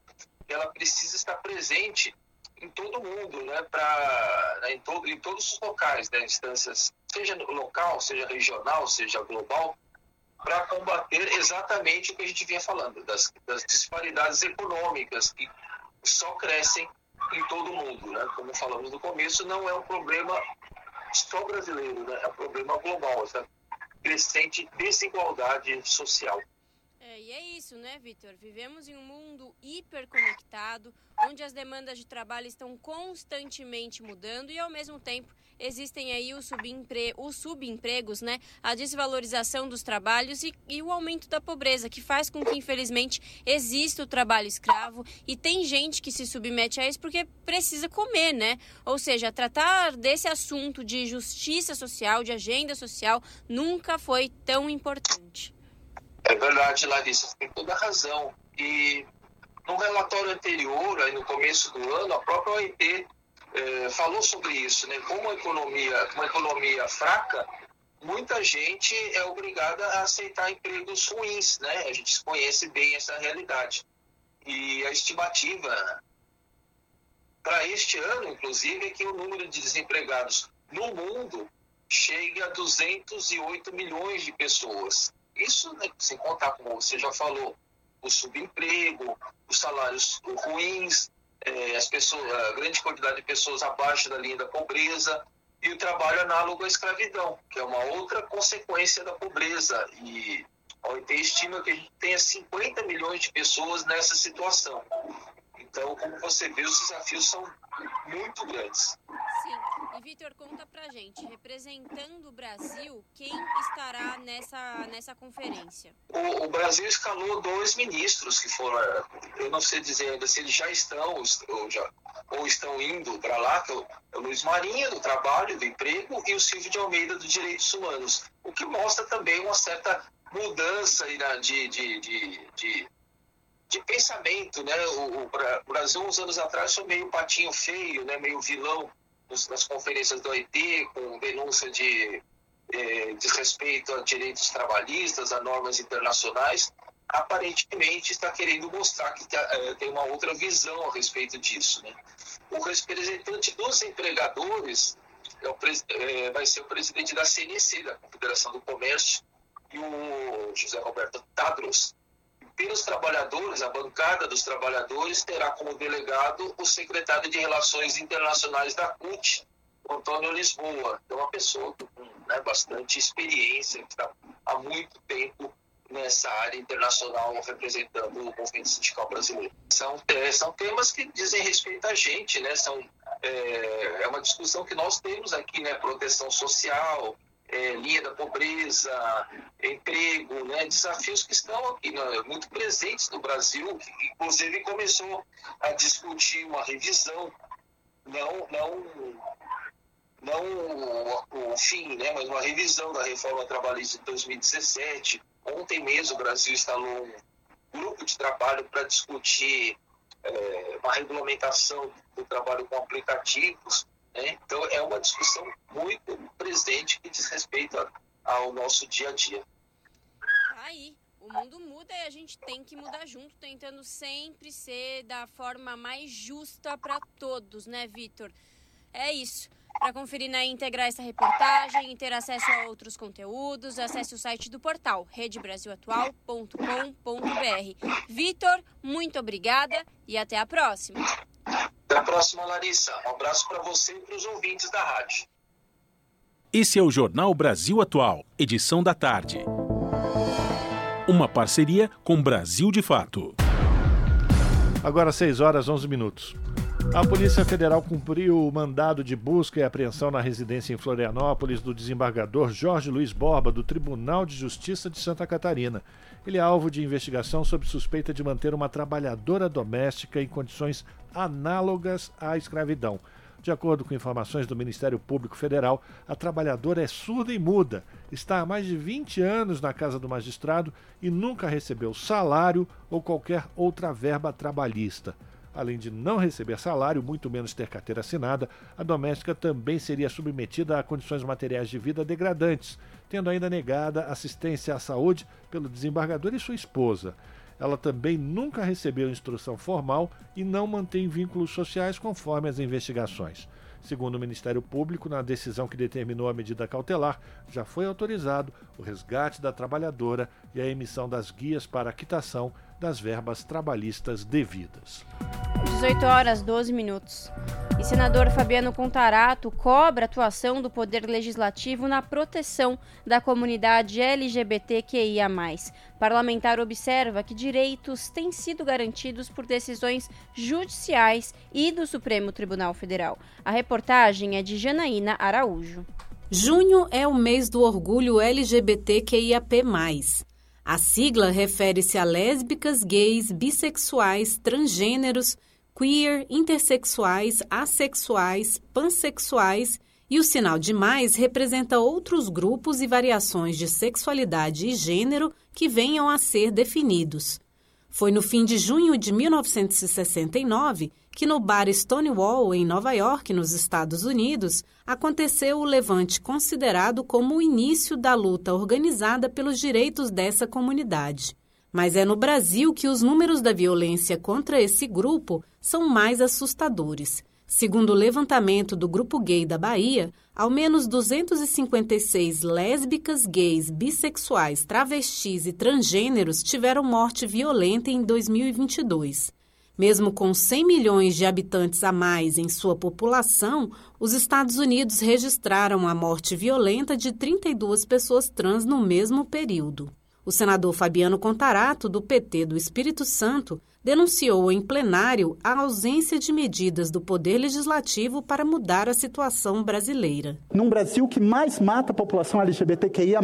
Ela precisa estar presente em todo mundo, né, pra, né, em, todo, em todos os locais, né, instâncias, seja local, seja regional, seja global, para combater exatamente o que a gente vinha falando, das, das disparidades econômicas que só crescem em todo mundo. Né? Como falamos no começo, não é um problema só brasileiro, né? é um problema global, essa crescente desigualdade social. E é isso, né, Vitor? Vivemos em um mundo hiperconectado, onde as demandas de trabalho estão constantemente mudando e, ao mesmo tempo, existem aí os, subempre... os subempregos, né? A desvalorização dos trabalhos e, e, o aumento da pobreza, que faz com que, infelizmente, exista o trabalho escravo e tem gente que se submete a isso porque precisa comer, né? Ou seja, tratar desse assunto de justiça social, de agenda social, nunca foi tão importante. É verdade, Larissa, tem toda a razão. E no relatório anterior, aí no começo do ano, a própria OIT é, falou sobre isso, né? Como a economia, uma economia fraca, muita gente é obrigada a aceitar empregos ruins, né? A gente conhece bem essa realidade. E a estimativa para este ano, inclusive, é que o número de desempregados no mundo chegue a 208 milhões de pessoas. Isso, né, sem contar, como você já falou, o subemprego, os salários ruins, é, as pessoas, a grande quantidade de pessoas abaixo da linha da pobreza e o trabalho análogo à escravidão, que é uma outra consequência da pobreza e A OIT estima que a gente tenha 50 milhões de pessoas nessa situação. Então, como você vê, os desafios são muito grandes. Sim. E Vitor, conta pra gente, representando o Brasil, quem estará nessa, nessa conferência? O, o Brasil escalou dois ministros que foram, eu não sei dizer ainda se eles já estão ou, já, ou estão indo para lá, que é o, é o Luiz Marinho, do Trabalho, do Emprego, e o Silvio de Almeida, do Direitos Humanos. O que mostra também uma certa mudança de, de, de, de de pensamento, né? O, o, Brasil uns anos atrás foi meio patinho feio, né? Meio vilão nas conferências do OIT, com denúncia de é, desrespeito a direitos trabalhistas, a normas internacionais. Aparentemente está querendo mostrar que tá, é, tem uma outra visão a respeito disso, né? O representante dos empregadores é o, é, vai ser o presidente da CNC, da Confederação do Comércio, e o José Roberto Tadros, pelos trabalhadores, a bancada dos trabalhadores terá como delegado o secretário de Relações Internacionais da CUT, Antônio Lisboa. É uma pessoa com né, bastante experiência, que está há muito tempo nessa área internacional representando o movimento sindical brasileiro. São, é, são temas que dizem respeito a gente, né? São, é, é uma discussão que nós temos aqui, né? Proteção social, é, linha da pobreza, emprego, né, desafios que estão aqui, né, muito presentes no Brasil, que inclusive começou a discutir uma revisão, não, não, não o, fim, né, mas uma revisão da reforma trabalhista de 2017. Ontem mesmo o Brasil instalou um grupo de trabalho para discutir é, uma regulamentação do trabalho com aplicativos, né? Então, é uma discussão muito presente que diz respeito ao nosso dia a dia. Tá aí. O mundo muda e a gente tem que mudar junto, tentando sempre ser da forma mais justa para todos, né, Vitor? É isso. Para conferir na íntegra essa reportagem e ter acesso a outros conteúdos, acesse o site do portal redebrasilatual.com.br. Vitor, muito obrigada e até a próxima. Até a próxima, Larissa. Um abraço para você e para os ouvintes da rádio. Esse é o Jornal Brasil Atual, edição da tarde. Uma parceria com Brasil de Fato. Agora 6 horas 11 minutos. A Polícia Federal cumpriu o mandado de busca e apreensão na residência em Florianópolis do desembargador Jorge Luiz Borba, do Tribunal de Justiça de Santa Catarina. Ele é alvo de investigação sob suspeita de manter uma trabalhadora doméstica em condições análogas à escravidão. De acordo com informações do Ministério Público Federal, a trabalhadora é surda e muda, está há mais de 20 anos na casa do magistrado e nunca recebeu salário ou qualquer outra verba trabalhista. Além de não receber salário, muito menos ter carteira assinada, a doméstica também seria submetida a condições materiais de vida degradantes, tendo ainda negada assistência à saúde pelo desembargador e sua esposa. Ela também nunca recebeu instrução formal e não mantém vínculos sociais conforme as investigações. Segundo o Ministério Público, na decisão que determinou a medida cautelar, já foi autorizado o resgate da trabalhadora e a emissão das guias para a quitação das verbas trabalhistas devidas. 18 horas 12 minutos. E senador Fabiano Contarato cobra a atuação do Poder Legislativo na proteção da comunidade LGBTQIA. Parlamentar observa que direitos têm sido garantidos por decisões judiciais e do Supremo Tribunal Federal. A reportagem é de Janaína Araújo. Junho é o mês do orgulho LGBTQIAP+. A sigla refere-se a lésbicas, gays, bissexuais, transgêneros, queer, intersexuais, assexuais, pansexuais e o sinal de mais representa outros grupos e variações de sexualidade e gênero que venham a ser definidos. Foi no fim de junho de 1969 que no bar Stonewall, em Nova York, nos Estados Unidos, aconteceu o levante considerado como o início da luta organizada pelos direitos dessa comunidade. Mas é no Brasil que os números da violência contra esse grupo são mais assustadores. Segundo o levantamento do Grupo Gay da Bahia, ao menos 256 lésbicas, gays, bissexuais, travestis e transgêneros tiveram morte violenta em 2022. Mesmo com 100 milhões de habitantes a mais em sua população, os Estados Unidos registraram a morte violenta de 32 pessoas trans no mesmo período. O senador Fabiano Contarato, do PT do Espírito Santo, denunciou em plenário a ausência de medidas do Poder Legislativo para mudar a situação brasileira. Num Brasil que mais mata a população LGBTQIA,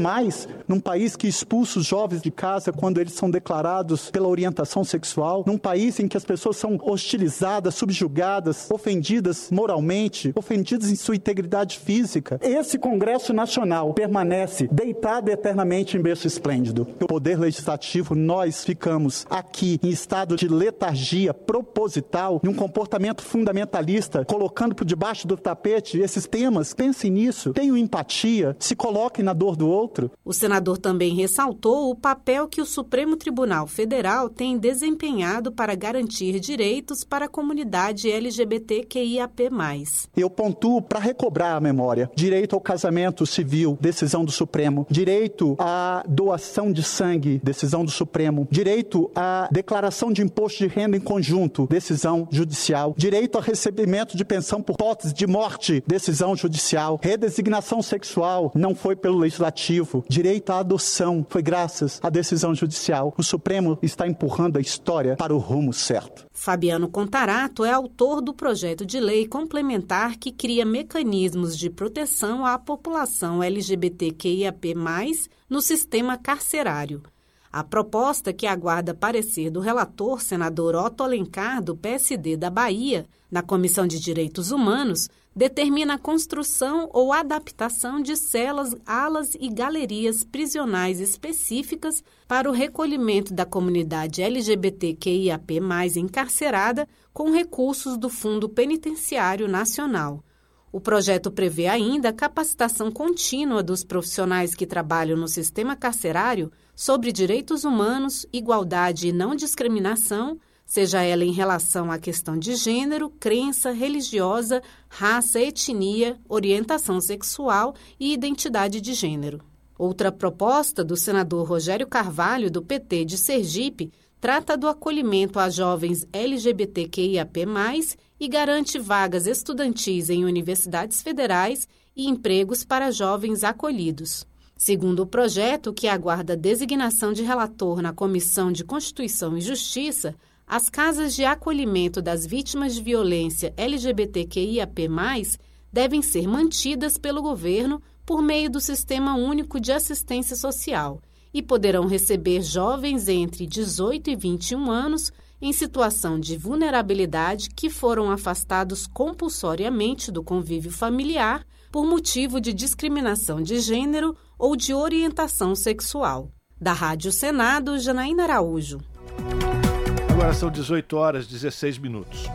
num país que expulsa os jovens de casa quando eles são declarados pela orientação sexual, num país em que as pessoas são hostilizadas, subjugadas, ofendidas moralmente, ofendidas em sua integridade física, esse Congresso Nacional permanece deitado eternamente em berço esplêndido. O Poder Legislativo, nós ficamos aqui em estado de letargia proposital, de um comportamento fundamentalista, colocando por debaixo do tapete esses temas. Pensem nisso, tenham empatia, se coloquem na dor do outro. O senador também ressaltou o papel que o Supremo Tribunal Federal tem desempenhado para garantir direitos para a comunidade LGBTQIAP+. Eu pontuo para recobrar a memória. Direito ao casamento civil, decisão do Supremo. Direito à doação de sangue, decisão do Supremo. Direito à declaração de imposto imposto de renda em conjunto, decisão judicial. Direito a recebimento de pensão por hipótese de morte, decisão judicial. Redesignação sexual não foi pelo legislativo. Direito à adoção foi graças à decisão judicial. O Supremo está empurrando a história para o rumo certo. Fabiano Contarato é autor do projeto de lei complementar que cria mecanismos de proteção à população LGBTQIAP+, no sistema carcerário. A proposta, que aguarda parecer do relator senador Otto Alencar, do PSD da Bahia, na Comissão de Direitos Humanos, determina a construção ou adaptação de celas, alas e galerias prisionais específicas para o recolhimento da comunidade LGBTQIAP+, encarcerada com recursos do Fundo Penitenciário Nacional. O projeto prevê ainda a capacitação contínua dos profissionais que trabalham no sistema carcerário sobre direitos humanos, igualdade e não discriminação, seja ela em relação à questão de gênero, crença religiosa, raça, etnia, orientação sexual e identidade de gênero. Outra proposta do senador Rogério Carvalho, do PT de Sergipe, trata do acolhimento a jovens LGBTQIAP+, e garante vagas estudantis em universidades federais e empregos para jovens acolhidos. Segundo o projeto, que aguarda designação de relator na Comissão de Constituição e Justiça, as casas de acolhimento das vítimas de violência LGBTQIAP+, devem ser mantidas pelo governo por meio do Sistema Único de Assistência Social e poderão receber jovens entre 18 e 21 anos em situação de vulnerabilidade que foram afastados compulsoriamente do convívio familiar por motivo de discriminação de gênero ou de orientação sexual. Da Rádio Senado, Janaína Araújo. Agora são 18 horas 16 minutos.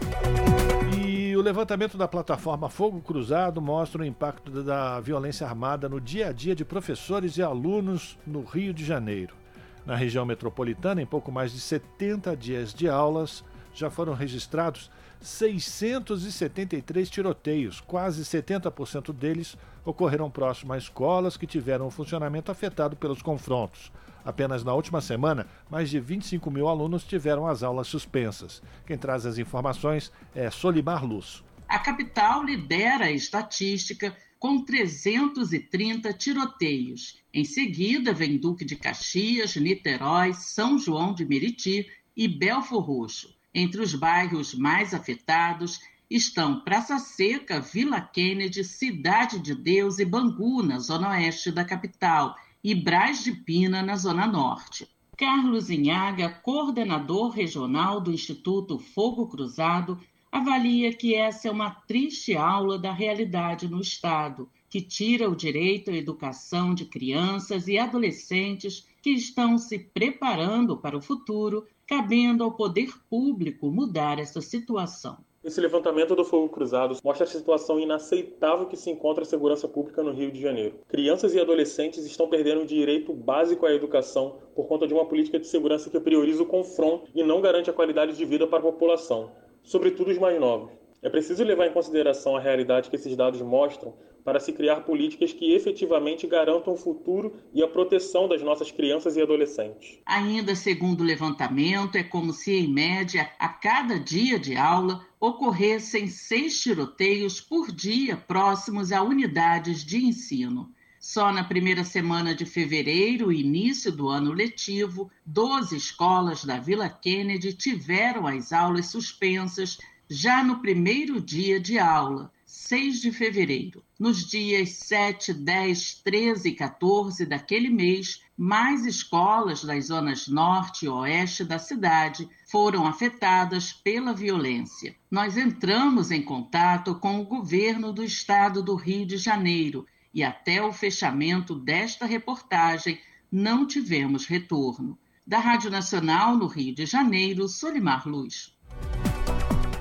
E o levantamento da plataforma Fogo Cruzado mostra o impacto da violência armada no dia a dia de professores e alunos no Rio de Janeiro. Na região metropolitana, em pouco mais de 70 dias de aulas, já foram registrados 673 tiroteios, quase 70% deles ocorreram próximo a escolas que tiveram o funcionamento afetado pelos confrontos. Apenas na última semana, mais de 25 mil alunos tiveram as aulas suspensas. Quem traz as informações é Solimar Luz. A capital lidera a estatística com 330 tiroteios. Em seguida, vem Duque de Caxias, Niterói, São João de Meriti e Belfor Roxo. Entre os bairros mais afetados estão Praça Seca, Vila Kennedy, Cidade de Deus e Bangu, na zona oeste da capital, e Braz de Pina, na zona norte. Carlos Inhaga, coordenador regional do Instituto Fogo Cruzado, avalia que essa é uma triste aula da realidade no Estado, que tira o direito à educação de crianças e adolescentes que estão se preparando para o futuro, cabendo ao poder público mudar essa situação. Esse levantamento do Fogo Cruzado mostra a situação inaceitável que se encontra a segurança pública no Rio de Janeiro. Crianças e adolescentes estão perdendo o direito básico à educação por conta de uma política de segurança que prioriza o confronto e não garante a qualidade de vida para a população sobretudo os mais novos. É preciso levar em consideração a realidade que esses dados mostram para se criar políticas que efetivamente garantam o futuro e a proteção das nossas crianças e adolescentes. Ainda segundo o levantamento, é como se, em média, a cada dia de aula ocorressem seis tiroteios por dia próximos a unidades de ensino. Só na primeira semana de fevereiro, início do ano letivo, 12 escolas da Vila Kennedy tiveram as aulas suspensas já no primeiro dia de aula, 6 de fevereiro. Nos dias 7, 10, 13 e 14 daquele mês, mais escolas das zonas norte e oeste da cidade foram afetadas pela violência. Nós entramos em contato com o governo do estado do Rio de Janeiro e até o fechamento desta reportagem não tivemos retorno. Da Rádio Nacional no Rio de Janeiro, Solimar Luz.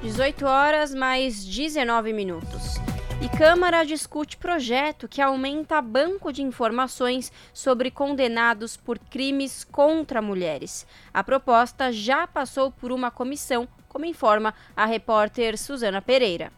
18 horas mais 19 minutos. E Câmara discute projeto que aumenta banco de informações sobre condenados por crimes contra mulheres. A proposta já passou por uma comissão, como informa a repórter Suzana Pereira.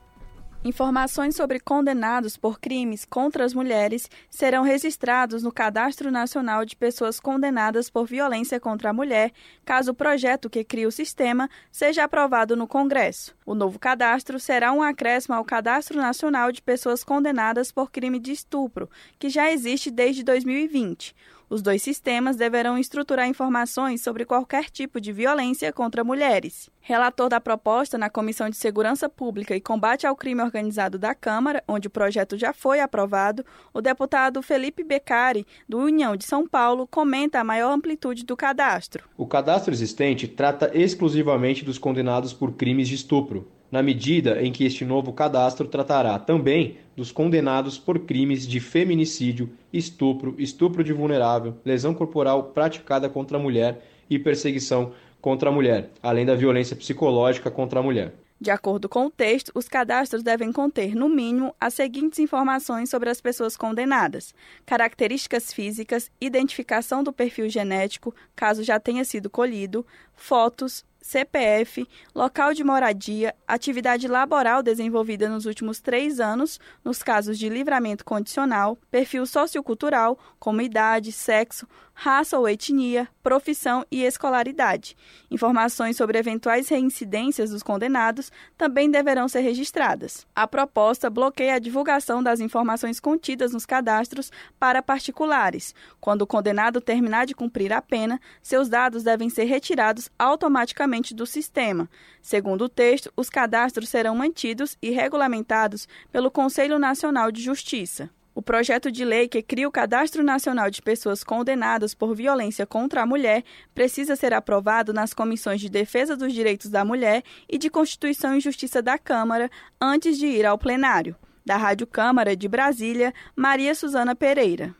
Informações sobre condenados por crimes contra as mulheres serão registrados no Cadastro Nacional de Pessoas Condenadas por Violência contra a Mulher, caso o projeto que cria o sistema seja aprovado no Congresso. O novo cadastro será um acréscimo ao Cadastro Nacional de Pessoas Condenadas por Crime de Estupro, que já existe desde 2020. Os dois sistemas deverão estruturar informações sobre qualquer tipo de violência contra mulheres. Relator da proposta na Comissão de Segurança Pública e Combate ao Crime Organizado da Câmara, onde o projeto já foi aprovado, o deputado Felipe Beccari, do União de São Paulo, comenta a maior amplitude do cadastro. O cadastro existente trata exclusivamente dos condenados por crimes de estupro na medida em que este novo cadastro tratará também dos condenados por crimes de feminicídio, estupro, estupro de vulnerável, lesão corporal praticada contra a mulher e perseguição contra a mulher, além da violência psicológica contra a mulher. De acordo com o texto, os cadastros devem conter, no mínimo, as seguintes informações sobre as pessoas condenadas: características físicas, identificação do perfil genético, caso já tenha sido colhido, fotos, CPF, local de moradia, atividade laboral desenvolvida nos últimos três anos, nos casos de livramento condicional, perfil sociocultural, como idade, sexo, raça ou etnia, profissão e escolaridade. Informações sobre eventuais reincidências dos condenados também deverão ser registradas. A proposta bloqueia a divulgação das informações contidas nos cadastros para particulares. Quando o condenado terminar de cumprir a pena, seus dados devem ser retirados automaticamente do sistema. Segundo o texto, os cadastros serão mantidos e regulamentados pelo Conselho Nacional de Justiça. O projeto de lei que cria o Cadastro Nacional de Pessoas Condenadas por Violência contra a Mulher precisa ser aprovado nas comissões de Defesa dos Direitos da Mulher e de Constituição e Justiça da Câmara antes de ir ao plenário. Da Rádio Câmara de Brasília, Maria Suzana Pereira.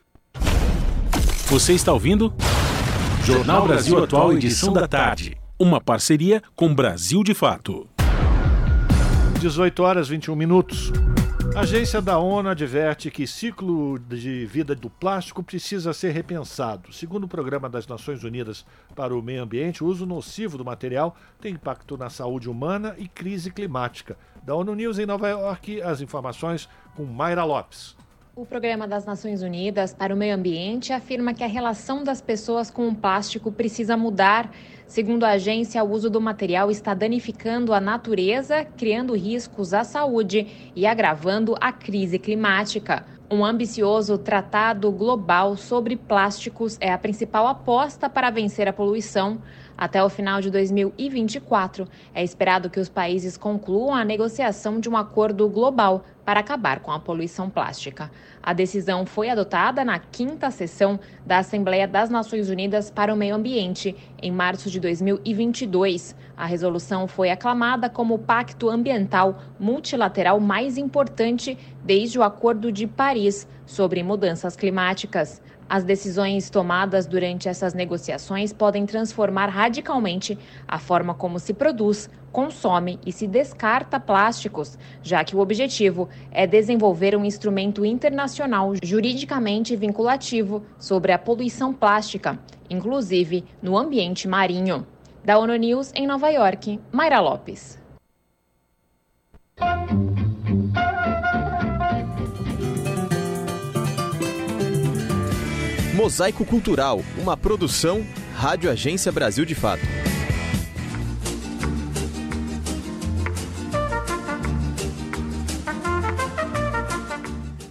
Você está ouvindo? Jornal Brasil Atual, edição da tarde. Uma parceria com Brasil de Fato. 18 horas 21 minutos. A agência da ONU adverte que ciclo de vida do plástico precisa ser repensado. Segundo o Programa das Nações Unidas para o Meio Ambiente, o uso nocivo do material tem impacto na saúde humana e crise climática. Da ONU News em Nova York, as informações com Mayra Lopes. O Programa das Nações Unidas para o Meio Ambiente afirma que a relação das pessoas com o plástico precisa mudar. Segundo a agência, o uso do material está danificando a natureza, criando riscos à saúde e agravando a crise climática. Um ambicioso tratado global sobre plásticos é a principal aposta para vencer a poluição. Até o final de 2024, é esperado que os países concluam a negociação de um acordo global para acabar com a poluição plástica. A decisão foi adotada na quinta sessão da Assembleia das Nações Unidas para o Meio Ambiente, em março de 2022. A resolução foi aclamada como o pacto ambiental multilateral mais importante desde o Acordo de Paris sobre mudanças climáticas. As decisões tomadas durante essas negociações podem transformar radicalmente a forma como se produz, consome e se descarta plásticos, já que o objetivo é desenvolver um instrumento internacional juridicamente vinculativo sobre a poluição plástica, inclusive no ambiente marinho. Da ONU News em Nova York, Mayra Lopes. Mosaico Cultural, uma produção Rádio Agência Brasil de Fato.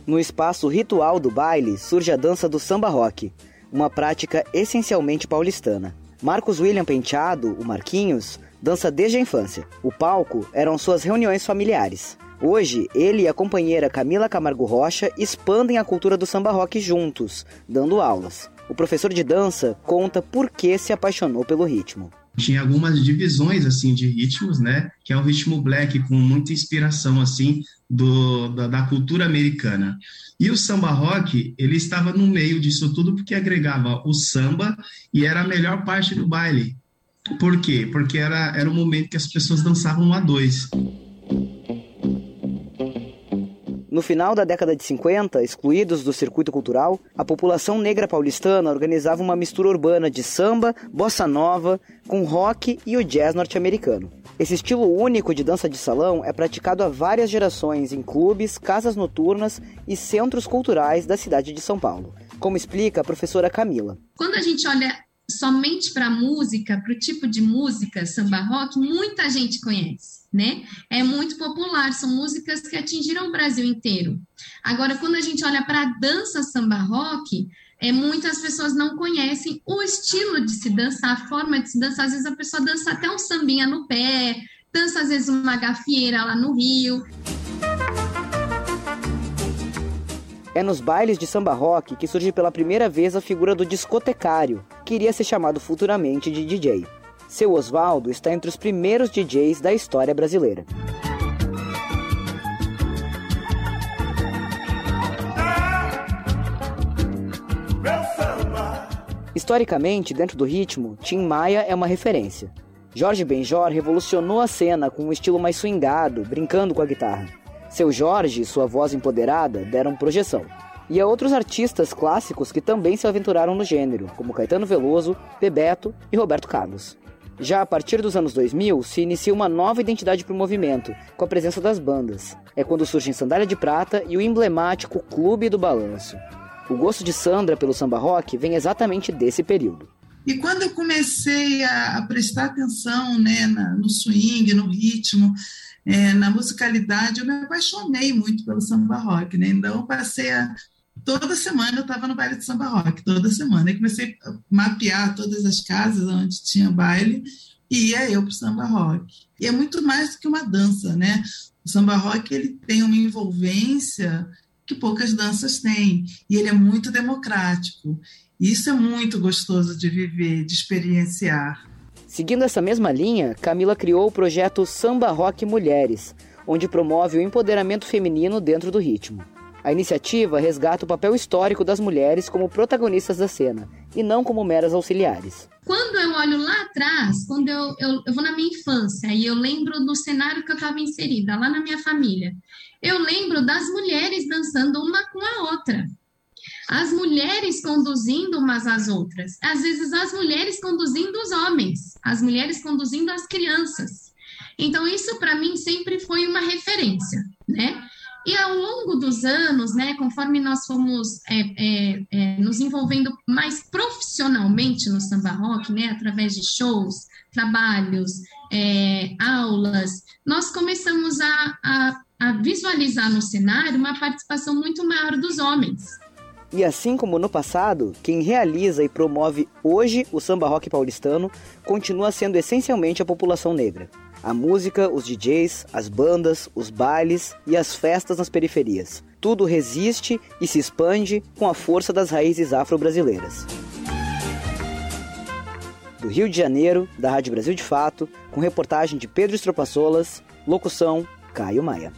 No espaço ritual do baile surge a dança do samba rock, uma prática essencialmente paulistana. Marcos William Penteado, o Marquinhos, dança desde a infância. O palco eram suas reuniões familiares. Hoje, ele e a companheira Camila Camargo Rocha expandem a cultura do samba rock juntos, dando aulas. O professor de dança conta por que se apaixonou pelo ritmo tinha algumas divisões assim de ritmos, né? Que é um ritmo black com muita inspiração assim do, da, da, cultura americana. E o samba rock, ele estava no meio disso tudo porque agregava o samba e era a melhor parte do baile. Por quê? Porque era, era o momento que as pessoas dançavam a dois. No final da década de 50, excluídos do circuito cultural, a população negra paulistana organizava uma mistura urbana de samba, bossa nova, com rock e o jazz norte-americano. Esse estilo único de dança de salão é praticado há várias gerações em clubes, casas noturnas e centros culturais da cidade de São Paulo, como explica a professora Camila. Quando a gente olha somente para música, para o tipo de música samba rock, muita gente conhece, né? É muito popular, são músicas que atingiram o Brasil inteiro. Agora, quando a gente olha para a dança samba rock, é, muitas pessoas não conhecem o estilo de se dançar, a forma de se dançar. Às vezes a pessoa dança até um sambinha no pé, dança às vezes uma gafieira lá no Rio. É nos bailes de samba rock que surge pela primeira vez a figura do discotecário, que iria ser chamado futuramente de DJ. Seu Oswaldo está entre os primeiros DJs da história brasileira. Historicamente, dentro do ritmo, Tim Maia é uma referência. Jorge Benjor revolucionou a cena com um estilo mais swingado, brincando com a guitarra. Seu Jorge e sua voz empoderada deram projeção. E há outros artistas clássicos que também se aventuraram no gênero, como Caetano Veloso, Bebeto e Roberto Carlos. Já a partir dos anos 2000, se inicia uma nova identidade para o movimento, com a presença das bandas. É quando surgem Sandália de Prata e o emblemático Clube do Balanço. O gosto de Sandra pelo samba rock vem exatamente desse período. E quando eu comecei a, prestar atenção né, no swing, no ritmo, é, na musicalidade, eu me apaixonei muito pelo samba rock, né? Então, eu passei a. Toda semana eu estava no baile de samba rock, toda semana. Comecei a mapear todas as casas onde tinha baile e ia eu para o samba rock. E é muito mais do que uma dança, né? O samba rock ele tem uma envolvência que poucas danças têm, e ele é muito democrático. Isso é muito gostoso de viver, de experienciar. Seguindo essa mesma linha, Camila criou o projeto Samba Rock Mulheres, onde promove o empoderamento feminino dentro do ritmo. A iniciativa resgata o papel histórico das mulheres como protagonistas da cena, e não como meras auxiliares. Quando eu olho lá atrás, quando eu, eu, eu vou na minha infância e eu lembro do cenário que eu estava inserida, lá na minha família, eu lembro das mulheres dançando uma com a outra as mulheres conduzindo umas às outras, às vezes as mulheres conduzindo os homens, as mulheres conduzindo as crianças. Então, isso para mim sempre foi uma referência, né? E ao longo dos anos, né, conforme nós fomos é, é, é, nos envolvendo mais profissionalmente no samba rock, né, através de shows, trabalhos, é, aulas, nós começamos a, a, a visualizar no cenário uma participação muito maior dos homens. E assim como no passado, quem realiza e promove hoje o samba rock paulistano continua sendo essencialmente a população negra. A música, os DJs, as bandas, os bailes e as festas nas periferias. Tudo resiste e se expande com a força das raízes afro-brasileiras. Do Rio de Janeiro, da Rádio Brasil de Fato, com reportagem de Pedro Estropaçolas, locução Caio Maia.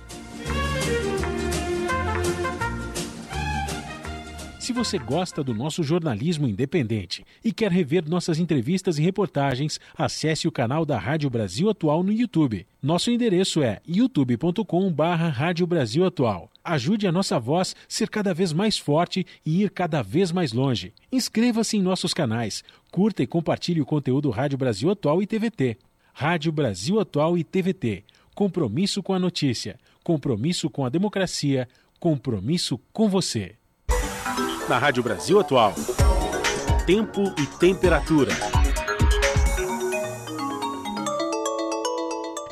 Se você gosta do nosso jornalismo independente e quer rever nossas entrevistas e reportagens, acesse o canal da Rádio Brasil Atual no YouTube. Nosso endereço é youtube.com/barra Rádio Brasil Atual. Ajude a nossa voz ser cada vez mais forte e ir cada vez mais longe. Inscreva-se em nossos canais, curta e compartilhe o conteúdo Rádio Brasil Atual e TVT. Rádio Brasil Atual e TVT. Compromisso com a notícia, compromisso com a democracia, compromisso com você na Rádio Brasil Atual. Tempo e temperatura.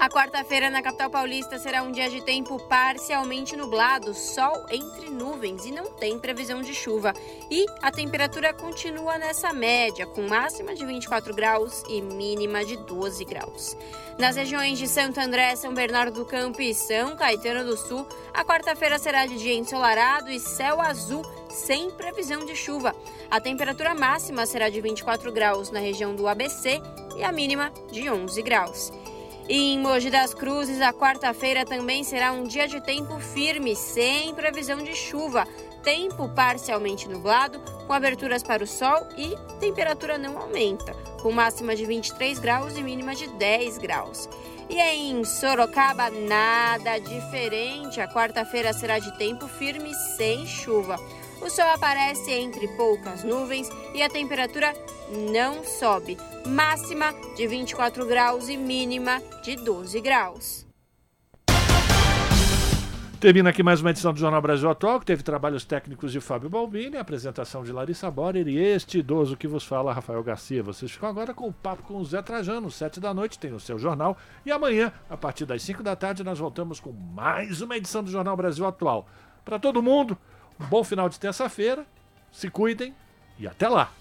A quarta-feira na capital paulista será um dia de tempo parcialmente nublado, sol entre nuvens e não tem previsão de chuva. E a temperatura continua nessa média, com máxima de 24 graus e mínima de 12 graus. Nas regiões de Santo André, São Bernardo do Campo e São Caetano do Sul, a quarta-feira será de dia ensolarado e céu azul, sem previsão de chuva. A temperatura máxima será de 24 graus na região do ABC e a mínima de 11 graus. E em Mogi das Cruzes, a quarta-feira também será um dia de tempo firme, sem previsão de chuva. Tempo parcialmente nublado, com aberturas para o sol e temperatura não aumenta, com máxima de 23 graus e mínima de 10 graus. E em Sorocaba, nada diferente. A quarta-feira será de tempo firme, sem chuva. O sol aparece entre poucas nuvens e a temperatura não sobe. Máxima de 24 graus e mínima de 12 graus. Termina aqui mais uma edição do Jornal Brasil Atual, que teve trabalhos técnicos de Fábio Balbini, apresentação de Larissa Borer e este idoso que vos fala, Rafael Garcia. Vocês ficam agora com o papo com o Zé Trajano, sete da noite, tem o seu jornal. E amanhã, a partir das 5 da tarde, nós voltamos com mais uma edição do Jornal Brasil Atual. Para todo mundo, um bom final de terça-feira, se cuidem e até lá!